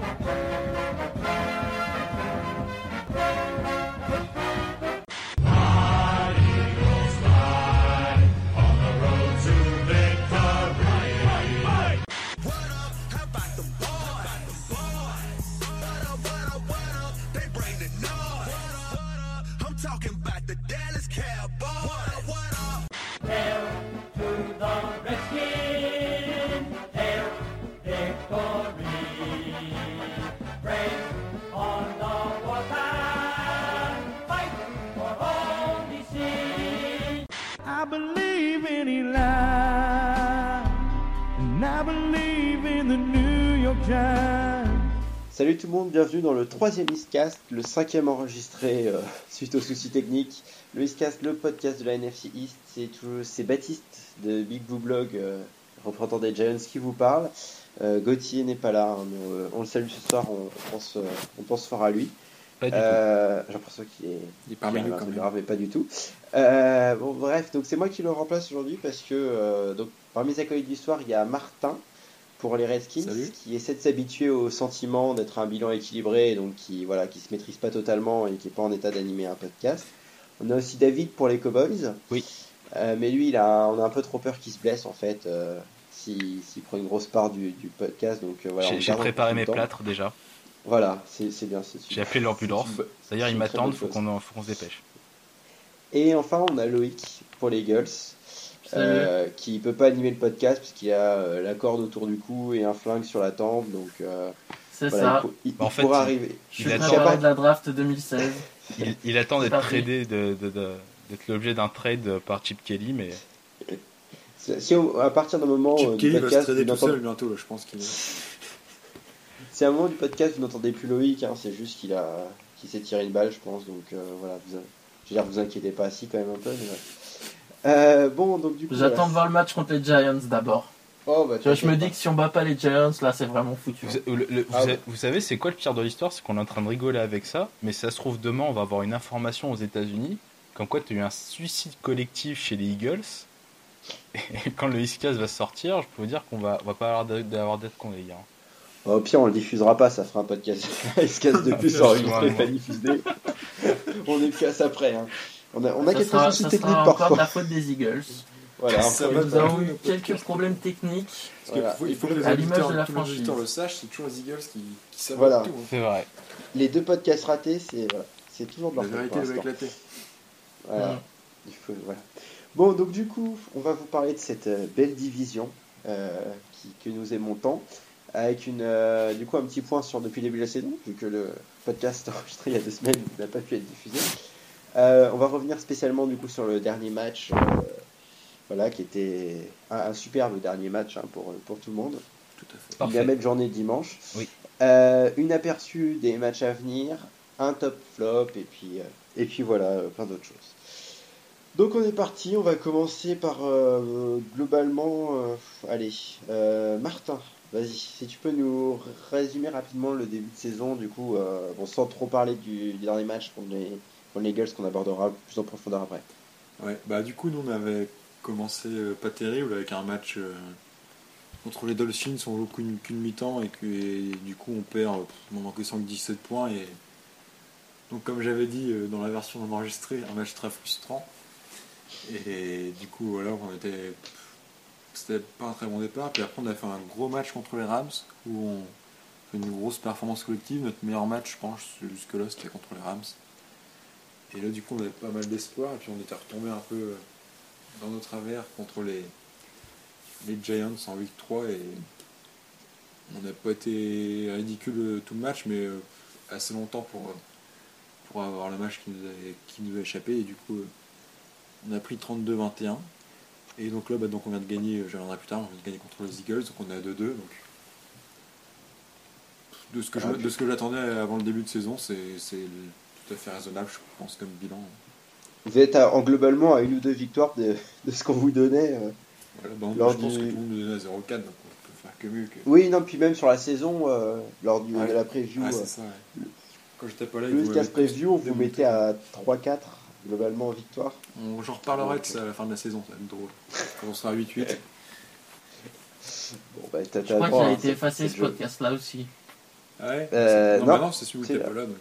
Salut le monde, bienvenue dans le troisième Eastcast, le cinquième enregistré euh, suite aux soucis techniques. Le Eastcast, le podcast de la NFC East, c'est Baptiste de Big Blue Blog, euh, représentant des Giants, qui vous parle. Euh, Gauthier n'est pas là, hein, on le salue ce soir, on, pense, on pense fort à lui. J'ai l'impression qu'il est, il est parmi nous quand même. mais pas du tout. bon, bref, donc c'est moi qui le remplace aujourd'hui parce que donc, parmi mes acolytes d'histoire, il y a Martin pour les Redskins qui essaie de s'habituer au sentiment d'être un bilan équilibré, donc qui voilà, qui se maîtrise pas totalement et qui est pas en état d'animer un podcast. On a aussi David pour les Cowboys. Oui. Euh, mais lui, il a, on a un peu trop peur qu'il se blesse en fait, euh, s'il prend une grosse part du, podcast. Donc euh, voilà. J'ai préparé mes plâtres déjà. Voilà, c'est bien. J'ai appelé l'ambulance. D'ailleurs, ils m'attendent, faut qu'on faut qu'on se dépêche. Et enfin, on a Loïc pour les Eagles. Euh, qui peut pas animer le podcast parce qu'il a euh, la corde autour du cou et un flingue sur la tempe. Donc, euh, c'est ça. Il, en fait, pourra arriver. Je suis pas de la draft 2016. il, attend d'être tradé, de, d'être l'objet d'un trade par Chip Kelly, mais. Si à partir d'un moment Chip Kelly va se trader tout seul bientôt, je pense qu'il. C'est un moment du podcast, vous n'entendez plus Loïc, hein, c'est juste qu'il a, qu'il s'est tiré une balle, je pense. Donc voilà, vous, je veux dire, vous inquiétez pas si quand même un peu. Mais euh, bon, donc du coup. J'attends de voir le match contre les Giants d'abord. Oh, bah, je me dis que si on bat pas les Giants, là c'est vraiment foutu. Ah vous, savez, c'est quoi le pire de l'histoire? C'est qu'on est en train de rigoler avec ça, mais ça se trouve demain, on va avoir une information aux États-Unis comme quoi tu as eu un suicide collectif chez les Eagles. Et quand le Eastcast va sortir, je peux vous dire qu'on va, va pas avoir d'être con, les gars. Bah, au pire, on le diffusera pas, ça fera un podcast Eastcast de plus enregistré, pas diffusé. on est casse après. Hein. On a, on a quelques soucis techniques parfois. encore la faute des Eagles. Voilà, nous avons eu quelques problèmes techniques. il faut que les auditeurs, le sachent, c'est toujours les Eagles qui, qui savent voilà. tout. Hein. C'est vrai. Les deux podcasts ratés, c'est voilà, toujours de leur La vérité va éclater. Voilà. Mm. Il faut, voilà. Bon, donc du coup, on va vous parler de cette euh, belle division euh, qui, que nous aimons tant, avec une, euh, du coup un petit point sur depuis le début de la saison, vu que le podcast enregistré il y a deux semaines n'a pas pu être diffusé. Euh, on va revenir spécialement du coup sur le dernier match, euh, voilà, qui était un, superbe dernier match hein, pour, pour tout le monde. Tout à fait. Une belle journée dimanche. Oui. Euh, une aperçu des matchs à venir, un top flop et puis, et puis voilà, plein d'autres choses. Donc on est parti, on va commencer par globalement, allez, Martin, vas-y, si tu peux nous résumer rapidement le début de saison, du coup, bon, sans trop parler du, du dernier match contre les, pour les Eagles qu'on abordera plus en profondeur après. Ouais, bah du coup nous on avait commencé euh, pas terrible avec un match euh, contre les Dolphins, on joue qu'une mi-temps et que du coup on perd, on manque 117 points et donc comme j'avais dit euh, dans la version enregistrée, un match très frustrant. Et du coup voilà, on était c'était pas un très bon départ. Puis après on a fait un gros match contre les Rams où on fait une grosse performance collective. Notre meilleur match je pense jusque là c'était contre les Rams. Et là, du coup, on avait pas mal d'espoir, et puis on était retombé un peu euh, dans notre travers contre les, les Giants en 8-3, et on n'a pas été ridicule euh, tout le match, mais euh, assez longtemps pour, pour avoir le match qui nous, a, qui nous a échappé, et du coup, on a pris 32-21. Et donc là, bah, donc on vient de gagner, je reviendrai plus tard, on vient de gagner contre les Eagles, donc on est à 2-2. Donc de ce que, ah, de ce que j'attendais avant le début de saison, c'est tout à fait raisonnable, je pense, comme bilan. Vous êtes en globalement à une ou deux victoires de, ce qu'on vous donnait. Euh, voilà, je pense que tout le monde nous donnait à 0,4, donc on peut faire que mieux. Que... Oui, non, puis même sur la saison, euh, lors du, de la preview. Ah, ça, Quand j'étais pas là, le casse preview, on vous mettait à 3-4 globalement en victoire. J'en reparlerai de ça à la fin de la saison, ça va être drôle. Quand on sera à 8-8. bon, bah, je crois qu'il a été effacé ce podcast-là aussi. Ah ouais? Euh, non, non, bah non c'est celui où t'es pas là. Donc.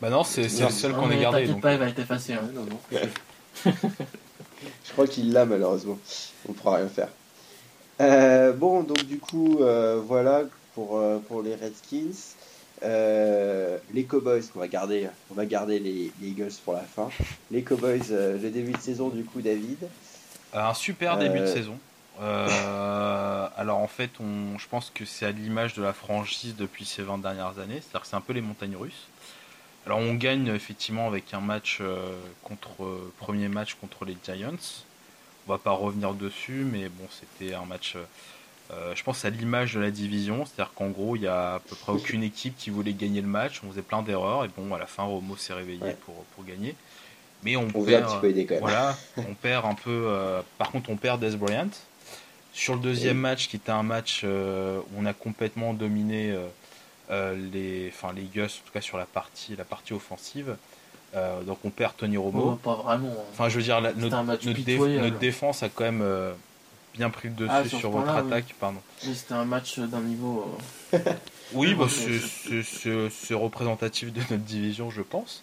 Bah non, c'est le seul qu'on a gardé. T'inquiète pas, il va être effacé. Hein. non, non. Je crois qu'il l'a malheureusement. On ne pourra rien faire. Euh, bon, donc du coup, euh, voilà pour, euh, pour les Redskins. les Cowboys, on va garder, on va garder les, Eagles pour la fin. Les Cowboys, le début de saison, du coup, David. Un super début de saison. alors en fait, on, je pense que c'est à l'image de la franchise depuis ces 20 dernières années, c'est-à-dire que c'est un peu les montagnes russes. Alors on gagne effectivement avec un match contre premier match contre les Giants. On va pas revenir dessus, mais bon, c'était un match, euh, je pense, à l'image de la division. C'est-à-dire qu'en gros, il y a à peu près aucune équipe qui voulait gagner le match. On faisait plein d'erreurs, et bon, à la fin, Romo s'est réveillé pour, pour gagner. Mais on, perd, un petit peu voilà, on perd un peu. Euh, par contre, on perd Des Bryant. Sur le deuxième match, qui était un match euh, où on a complètement dominé les, enfin les Gus, en tout cas sur la partie, la partie offensive. Euh, donc on perd Tony Romo. Oh, pas vraiment. Hein. Enfin, je veux dire, notre, défense a quand même euh, bien pris le dessus ah, sur, votre attaque. Pardon. C'était un match d'un niveau. Euh, oui, bah, c'est représentatif de notre division, je pense.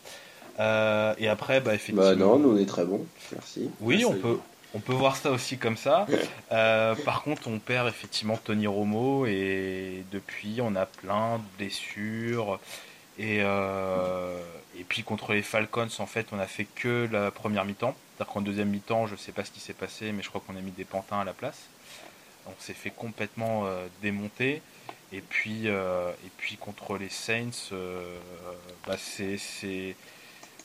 et après, bah, effectivement. Bah non, nous on est très bons. Merci. Oui, on peut. On peut voir ça aussi comme ça. par contre, on perd effectivement Tony Romo et depuis, on a plein de blessures. Et, euh, et puis contre les Falcons, en fait, on a fait que la première mi-temps. C'est-à-dire qu'en deuxième mi-temps, je ne sais pas ce qui s'est passé, mais je crois qu'on a mis des pantins à la place. On s'est fait complètement euh, démonter. Et puis, euh, et puis contre les Saints, bah c'est,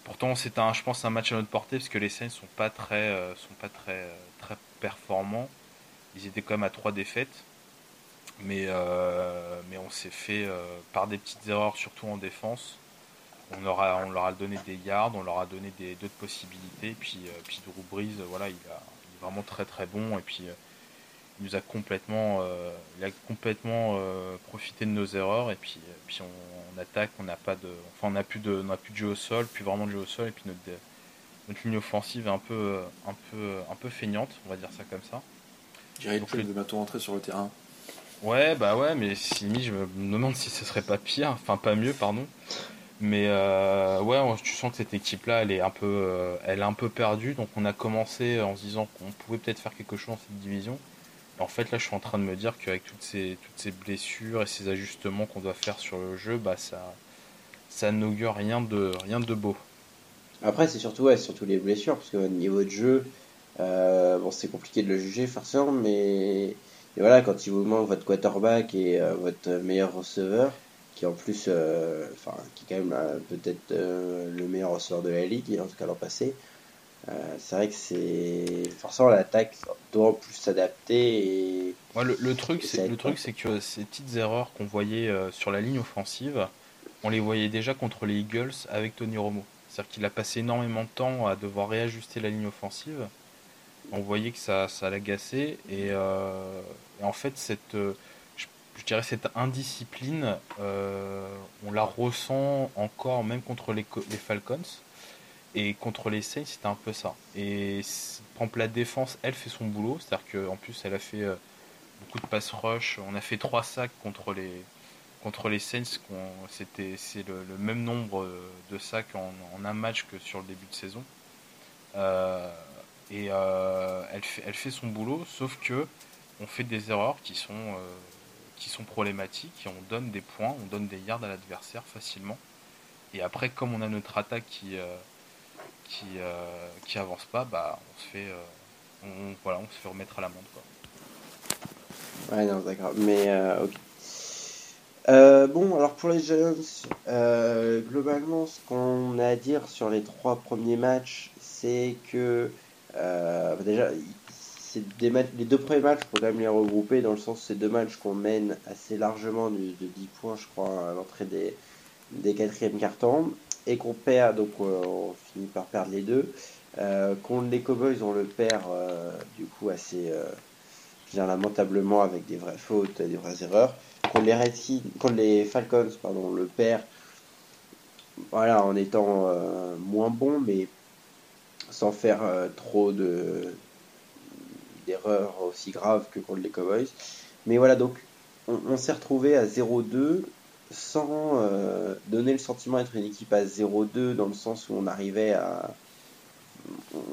pourtant c'est un, match à notre portée parce que les Saints sont pas très, sont pas très, très performants. Ils étaient quand même à trois défaites. Mais, euh, on s'est fait, euh, par des petites erreurs, surtout en défense, on leur a, donné des yards, on leur a donné d'autres possibilités. Puis, euh, puis Drew Brees, voilà, il, a, est vraiment très très bon. Et puis il nous a complètement, il a complètement profité de nos erreurs. Et puis, attaque, on n'a pas de, enfin on n'a plus de, on plus de jeu au sol, plus vraiment de jeu au sol. Et puis notre, notre ligne offensive est un peu, un peu, un peu feignante, on va dire ça comme ça. J'ai de bientôt rentrer sur le terrain. Ouais, bah ouais, mais si, je me demande si ce serait pas pire, enfin pas mieux, pardon. Mais euh, ouais, tu sens que cette équipe-là, elle est un peu, euh, elle est un peu perdue. Donc on a commencé en se disant qu'on pouvait peut-être faire quelque chose dans cette division. En fait, là, je suis en train de me dire qu'avec toutes ces, toutes ces blessures et ces ajustements qu'on doit faire sur le jeu, bah ça, ça n'augure rien de, rien de beau. Après, c'est surtout, ouais, surtout les blessures, parce qu'au niveau de jeu, euh, bon, c'est compliqué de le juger forcément, mais voilà, quand il vous manque votre quarterback et euh, votre meilleur receveur, qui en plus, euh, qui est quand même peut-être le meilleur receveur de la ligue, en tout cas l'an passé, c'est vrai que c'est forcément l'attaque doit plus s'adapter. Et... le, truc, c'est le truc, c'est que ces petites erreurs qu'on voyait sur la ligne offensive, on les voyait déjà contre les Eagles avec Tony Romo. C'est-à-dire qu'il a passé énormément de temps à devoir réajuster la ligne offensive on voyait que ça, ça l'agaçait. Et, euh, en fait, cette, euh, je, dirais cette indiscipline, euh, on la ressent encore même contre les, les, Falcons. Et contre les Saints, c'était un peu ça. Et exemple, la défense, elle fait son boulot. C'est-à-dire qu'en plus, elle a fait beaucoup de pass rush. On a fait trois sacs contre les, contre les Saints. C'était, c'est le, même nombre de sacs en, un match que sur le début de saison. Euh, et euh, elle, fait, elle fait son boulot, sauf que on fait des erreurs qui sont, euh, qui sont problématiques et on donne des points, on donne des yards à l'adversaire facilement. Et après, comme on a notre attaque qui, euh, qui, avance pas, bah, on se fait, on, voilà, on se fait remettre à l'amende. Quoi. Ouais, non, d'accord. Mais, ok. bon, alors pour les Giants, globalement, ce qu'on a à dire sur les trois premiers matchs, c'est que euh, déjà, c'est les deux premiers matchs, faut quand même les regrouper dans le sens c'est deux matchs qu'on mène assez largement de, 10 points, je crois, à l'entrée des, des quatrièmes cartons et qu'on perd, donc euh, on finit par perdre les deux. Euh, contre les Cowboys, on le perd du coup assez lamentablement avec des vraies fautes, des vraies erreurs. Contre les, Redskins, les Falcons, pardon, on le perd voilà, en étant moins bon, mais sans faire euh, trop de d'erreurs aussi graves que contre les Cowboys. Mais voilà, donc on, s'est retrouvé à 0-2 sans euh, donner le sentiment d'être une équipe à 0-2 dans le sens où on arrivait à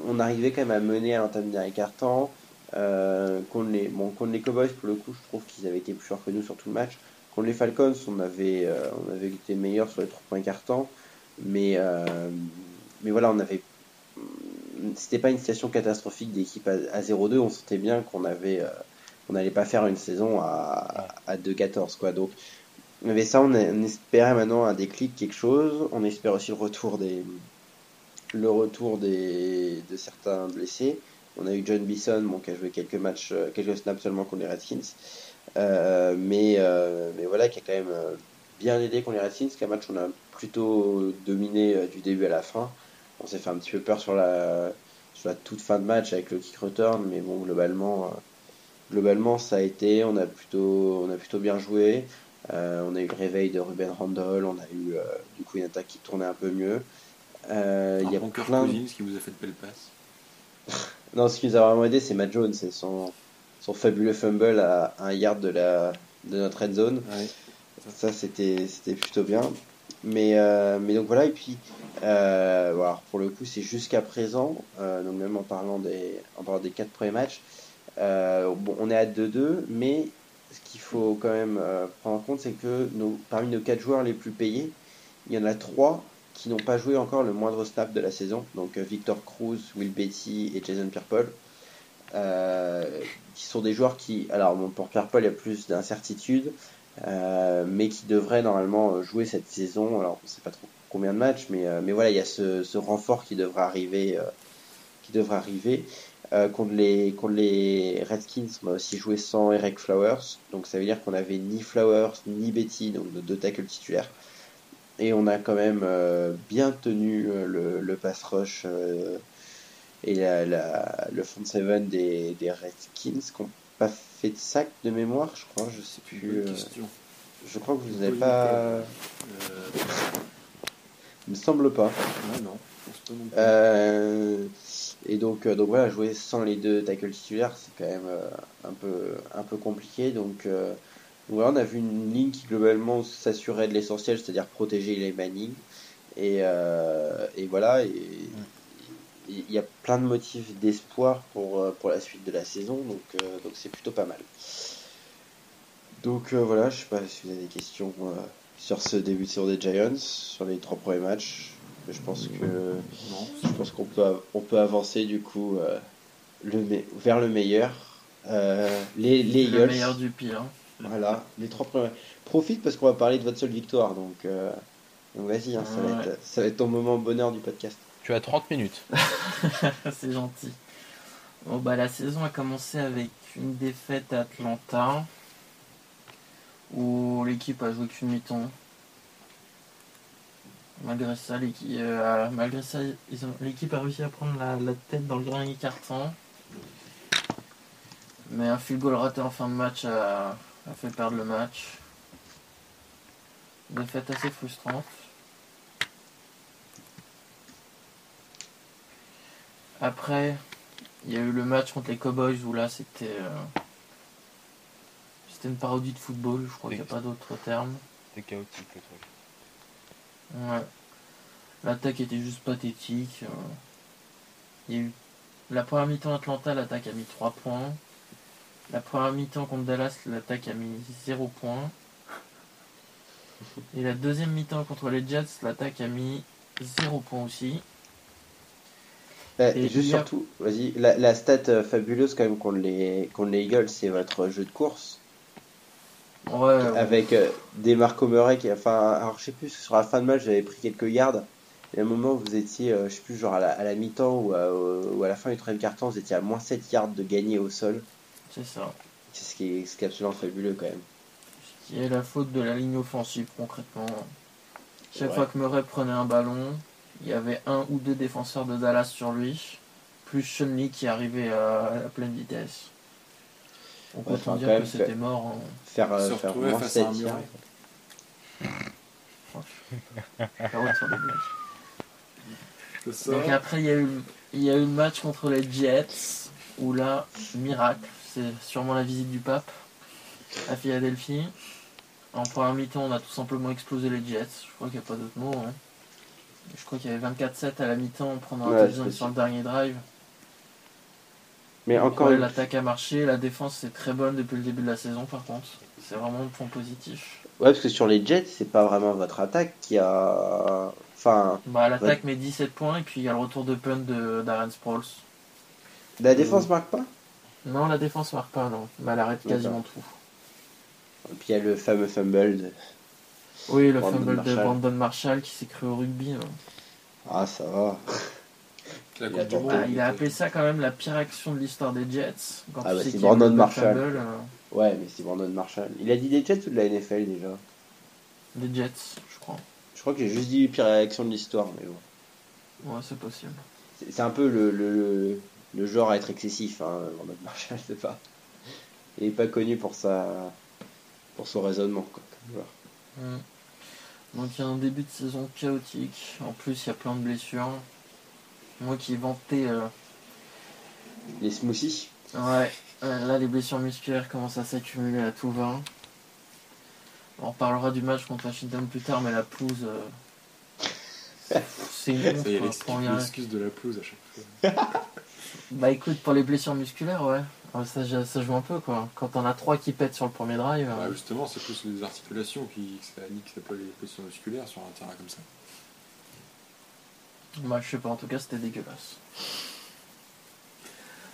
on arrivait quand même à mener à l'entame dernier quart-temps. Euh, contre les contre les Cowboys pour le coup je trouve qu'ils avaient été plus forts que nous sur tout le match contre les Falcons on avait euh, on avait été meilleurs sur les trois points quart-temps mais mais voilà on avait c'était pas une situation catastrophique d'équipe à, 0-2 on sentait bien qu'on avait on n'allait pas faire une saison à, à 2-14 quoi donc avait ça, on, espérait maintenant un déclic, quelque chose. On espère aussi le retour des, le retour des, de certains blessés. On a eu John Bison, bon, qui a joué quelques matchs, euh, quelques snaps seulement contre les Redskins. Euh, mais, euh, mais voilà, qui a quand même bien aidé contre les Redskins. Qu'un match on a plutôt dominé du début à la fin. On s'est fait un petit peu peur sur la, sur la toute fin de match avec le kick return, mais bon, globalement, globalement ça a été. On a plutôt, on a plutôt bien joué. Euh, on a eu le réveil de Ruben Randall, on a eu euh, du coup une attaque qui tournait un peu mieux. Euh, il y a plein de... qui vous a fait de belles passes. non, ce qui nous a vraiment aidé, c'est Matt Jones c'est son, son fabuleux fumble à un yard de, la, de notre red zone. Ça, c'était, c'était plutôt bien. Mais, mais donc voilà, et puis pour le coup, c'est jusqu'à présent, donc même en parlant des, en parlant des quatre premiers matchs, bon, on est à 2-2, mais ce qu'il faut quand même euh, prendre en compte, c'est que parmi nos quatre joueurs les plus payés, il y en a trois qui n'ont pas joué encore le moindre snap de la saison. Donc euh, Victor Cruz, Will Betty et Jason Pierre-Paul. Euh, qui sont des joueurs qui, alors pour Pierre-Paul, il y a plus d'incertitude, mais qui devraient normalement jouer cette saison. Alors on ne sait pas trop combien de matchs, mais, voilà, il y a ce, ce renfort qui devrait arriver. qui devrait arriver. Euh, contre, les, contre les Redskins, on a aussi joué sans Eric Flowers. Donc ça veut dire qu'on avait ni Flowers ni Betty, donc de deux tackles titulaires. Et on a quand même euh, bien tenu euh, le, le, pass rush et la, la, le front seven des, des Redskins qui n'ont pas fait de sac de mémoire, je crois. Je sais plus. je crois que vous n'avez pas. Il me semble pas. non. Euh, et donc, euh, donc voilà, jouer sans les deux tackles titulaires, c'est quand même euh, un, peu, un peu compliqué. Donc, voilà, on a vu une ligne qui globalement s'assurait de l'essentiel, c'est-à-dire protéger les Manning. Et, et voilà, il y a plein de motifs d'espoir pour, pour la suite de la saison, donc donc c'est plutôt pas mal. Donc voilà, je sais pas si vous avez des questions sur ce début de saison des Giants, sur les trois premiers matchs. Je pense que je pense qu'on peut on peut avancer du coup euh, le vers le meilleur. Euh, les, les le meilleur du pire. Voilà, les trois premiers. Profite parce qu'on va parler de votre seule victoire, donc, euh, vas-y, hein, ça, va être, ça va être ton moment bonheur du podcast. Tu as 30 minutes. C'est gentil. Bon, bah, la saison a commencé avec une défaite à Atlanta où l'équipe a joué qu'une mi-temps Malgré ça, l'équipe, euh, malgré ça, l'équipe a réussi à prendre la, tête dans le dernier carton. Mais un field goal raté en fin de match a, fait perdre le match. Une défaite assez frustrante. Après, il y a eu le match contre les Cowboys où là c'était euh, c'était une parodie de football, je crois qu'il n'y a pas d'autre terme. C'était chaotique le truc. Ouais. L'attaque était juste pathétique. Il y a eu... La première mi-temps Atlanta, l'attaque a mis 3 points. La première mi-temps contre Dallas, l'attaque a mis 0 points. Et la deuxième mi-temps contre les Jets, l'attaque a mis 0 points aussi. Eh, et juste surtout, vas-y, la, stat euh, fabuleuse quand même contre les, contre les Eagles, c'est votre jeu de course. Avec euh, des Marco Murray qui, enfin, alors je sais plus, sur la fin de match, j'avais pris quelques yards. Et à un moment, vous étiez, euh, je sais plus, genre à la, mi-temps ou à, ou à la fin du troisième carton, vous étiez à moins 7 yards de gagner au sol. C'est ça. C'est ce qui, est, ce qui est absolument fabuleux quand même. Ce qui est la faute de la ligne offensive concrètement. Chaque fois que Murray prenait un ballon, il y avait un ou deux défenseurs de Dallas sur lui, plus Sean qui arrivait à, à pleine vitesse. On peut dire que c'était mort. En... Faire, euh, faire moins 7 Donc après, il y, a eu, il y a eu le match contre les Jets, où là, miracle, c'est sûrement la visite du pape à Philadelphie. En première mi-temps, on a tout simplement explosé les Jets. Je crois qu'il n'y a pas d'autre mot. hein. Je crois qu'il y avait 24-7 à la mi-temps en prenant un Ouais, c'est sur le dernier drive. Mais encore Ouais, l'attaque a marché, la défense c'est très bonne depuis le début de la saison par contre. C'est vraiment un point positif. Ouais, parce que sur les Jets, c'est pas vraiment votre attaque qui a. Enfin, Bah, l'attaque met 17 points et puis il y a le retour de punt de Darren Sproles. la défense marque pas? Non, la défense marque pas, non. Mais elle arrête quasiment tout. Et puis il y a le fameux fumble. de- Oui, le Brandon fumble de Marshall. Brandon Marshall qui s'est cru au rugby. hein. Ah, ça va. La Il Coupe du attend Monde, il a appelé ça quand même la pire action de l'histoire des Jets. Quand Ah tu bah, sais c'est Brandon Marshall. euh, Ouais, mais c'est Brandon Marshall. Il a dit des Jets ou de la NFL déjà? Des Jets, je crois. Je crois que j'ai juste dit pire réaction de l'histoire, mais bon. Ouais, c'est possible. C'est un peu le, le, le, le genre à être excessif, hein, Brandon Marshall, c'est pas. Il est pas connu pour sa. pour son raisonnement, quoi. Donc il y a un début de saison chaotique. En plus, il y a plein de blessures. Moi qui vantais. euh, Les smoothies Ouais, là les blessures musculaires commencent à s'accumuler à tout va. On reparlera du match contre Washington plus tard, mais la pelouse. euh, C'est une honte, Ça quoi, l'excuse- de la pelouse à chaque fois. Bah écoute, pour les blessures musculaires, ouais. Ça, ça, ça joue un peu quoi. Quand t'en as trois qui pètent sur le premier drive. Bah, euh, justement, c'est plus les articulations qui ça nique un peu les positions musculaires sur un terrain comme ça. Bah, je sais pas, en tout cas, c'était dégueulasse.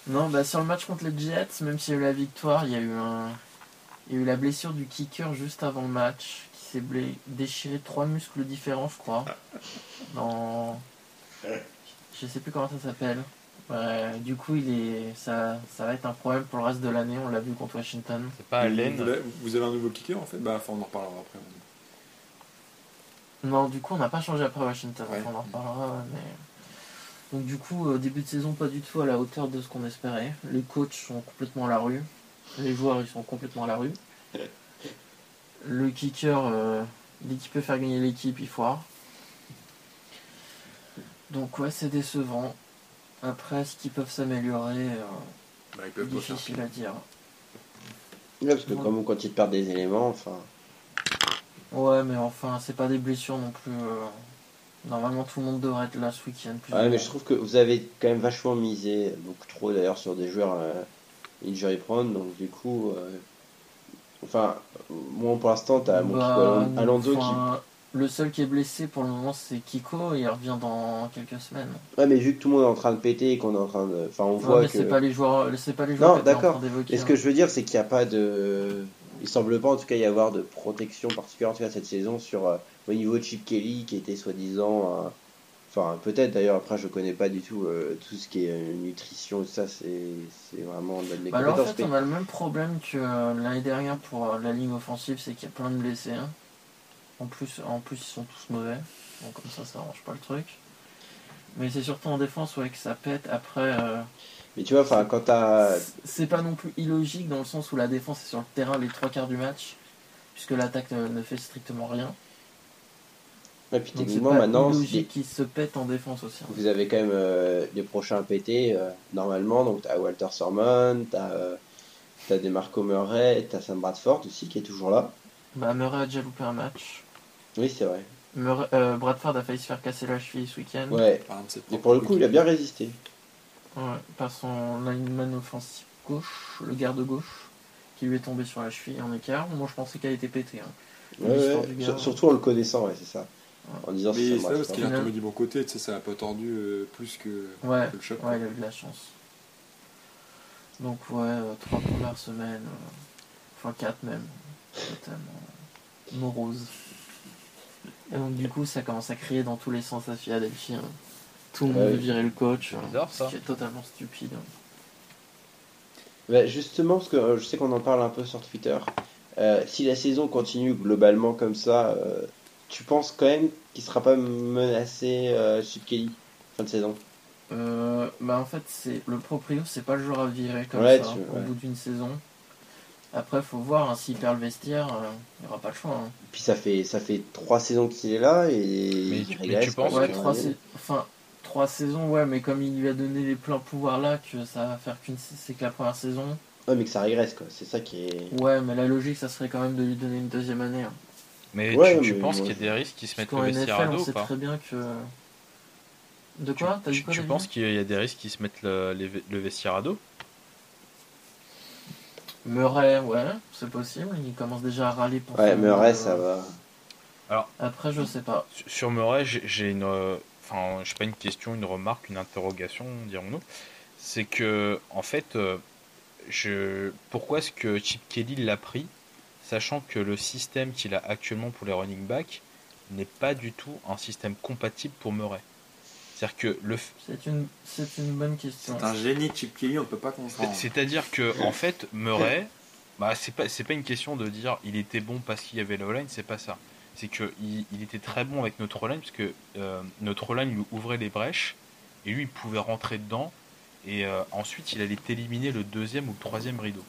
Non, bah, sur le match contre les Jets, même s'il y a eu la victoire, il y a eu un. Il y a eu la blessure du kicker juste avant le match, qui s'est blé- déchiré trois muscles différents, je crois. Dans. Je sais plus comment ça s'appelle. Ouais, du coup, il est, ça, ça va être un problème pour le reste de l'année, on l'a vu contre Washington. C'est pas vous, Allen. avez- vous avez un nouveau kicker en fait? Bah, enfin, on en reparlera après. Non, du coup, on n'a pas changé après Washington, Ouais. on en reparlera, mais... Donc du coup, euh, début de saison pas du tout à la hauteur de ce qu'on espérait. Les coachs sont complètement à la rue. Les joueurs, ils sont complètement à la rue. Le kicker, euh, dès qu'il peut faire gagner l'équipe, il foire. Donc ouais, c'est décevant. Après, est-ce qu'ils peuvent s'améliorer euh, Bah, Difficile à dire. Ouais, parce que Ouais. comme quand ils perdent des éléments, enfin. Ouais, mais enfin, c'est pas des blessures non plus. euh, Normalement, tout le monde devrait être là ce week-end. Ouais, mais moins. je trouve que vous avez quand même vachement misé, beaucoup trop d'ailleurs, sur des joueurs euh, injury prone, donc du coup. euh, Enfin, moi pour l'instant, t'as mon Bah, Kiko Alon- Alonso qui. Le seul qui est blessé pour le moment, c'est Kiko. Il revient dans quelques semaines. Ouais, mais vu que tout le monde est en train de péter et qu'on est en train de. Enfin, on Ouais, voit mais que. c'est pas les joueurs. C'est pas les joueurs. Non, d'accord. Mais ce hein. que je veux dire, c'est qu'il n'y a pas de. Il semble pas en tout cas y avoir de protection particulière en tout cas cette saison sur euh, au niveau de Chip Kelly qui était soi-disant. euh, Enfin, peut-être d'ailleurs, après je connais pas du tout euh, tout ce qui est euh, nutrition, ça c'est vraiment de Bah alors en fait, on a le même problème que l'année dernière pour la ligne offensive, c'est qu'il y a plein de blessés. hein. En plus, en plus, ils sont tous mauvais. Donc comme ça, ça arrange pas le truc. Mais c'est surtout en défense ouais, que ça pète. Après, Mais tu vois, enfin, quand t'as. c'est pas non plus illogique dans le sens où la défense est sur le terrain les trois quarts du match, puisque l'attaque ne fait strictement rien. Ouais, puis c'est techniquement, pas maintenant, illogique qu'ils se pètent en défense aussi. hein. vous avez quand même euh, les prochains à péter euh, normalement. Donc t'as Walter Sormon, t'as euh, t'as des Marco Murray, t'as Sam Bradford aussi qui est toujours là. Bah Murray a déjà loupé un match. Oui, c'est vrai. Murray- euh, Bradford a failli se faire casser la cheville ce week-end. Ouais. Et pour le coup, il a bien résisté. Ouais, par son lineman offensif gauche, le garde gauche, qui lui est tombé sur la cheville en écart. Moi je pensais qu'elle était pétée. hein. Ouais, gars. Sur- Surtout en le connaissant, ouais, c'est ça. En disant c'est là parce qu'il a Final. tombé du bon côté, tu sais, ça a pas tordu euh, plus que, Ouais, que le choc. ouais, il a eu de la chance. Donc ouais, euh, trois premières semaines, euh, enfin quatre même, totalement morose. Et donc du coup ça commence à crier dans tous les sens à Philadelphie. hein. Tout le monde veut virer le coach. hein, bizarre, ça. qui est totalement stupide. Ouais, justement, parce que euh, je sais qu'on en parle un peu sur Twitter. euh, si la saison continue globalement comme ça, euh, tu penses quand même qu'il sera pas menacé euh, Chip Kelly fin de saison? Euh, bah en fait c'est le proprio c'est pas le joueur à virer comme Ouais, ça tu- au ouais. bout d'une saison. Après faut voir hein, s'il perd le vestiaire, euh, il n'y aura pas le choix. hein. Puis ça fait ça fait trois saisons qu'il est là et Mais il tu- régresse, mais tu penses Ouais, trois, sais- enfin, trois saisons, ouais, mais comme il lui a donné les pleins pouvoirs là, que ça va faire qu'une, c'est que la première saison. Ouais, mais que ça régresse, quoi. C'est ça qui est. Ouais, mais la logique, ça serait quand même de lui donner une deuxième année. hein. Mais Ouais, tu, tu mais penses qu'il y a des risques qui se mettent qu'en vestiaire NFL, on dos sait pas très bien que. De Tu, quoi? tu- quoi tu penses qu'il y a des risques qui se mettent le, le vestiaire à dos Murray, ouais, c'est possible. Il commence déjà à râler pour Ouais, Murray, ça va. Après, je sais pas. Sur- Murray, j'ai j'ai une, euh, enfin, je sais pas une question, une remarque, une interrogation, dirons-nous. C'est que, en fait, euh, je, pourquoi est-ce que Chip Kelly l'a pris, sachant que le système qu'il a actuellement pour les running backs n'est pas du tout un système compatible pour Murray? C'est-à-dire que le, f- C'est une, c'est une bonne question. C'est un génie Chip Kelly, on peut pas comprendre. c'est-à-dire que, en fait, Murray, bah, c'est pas, c'est pas une question de dire il était bon parce qu'il y avait la line, c'est pas ça. C'est que il, il était très bon avec notre line parce que euh, notre line lui ouvrait les brèches et lui il pouvait rentrer dedans et euh, ensuite il allait éliminer le deuxième ou le troisième rideau.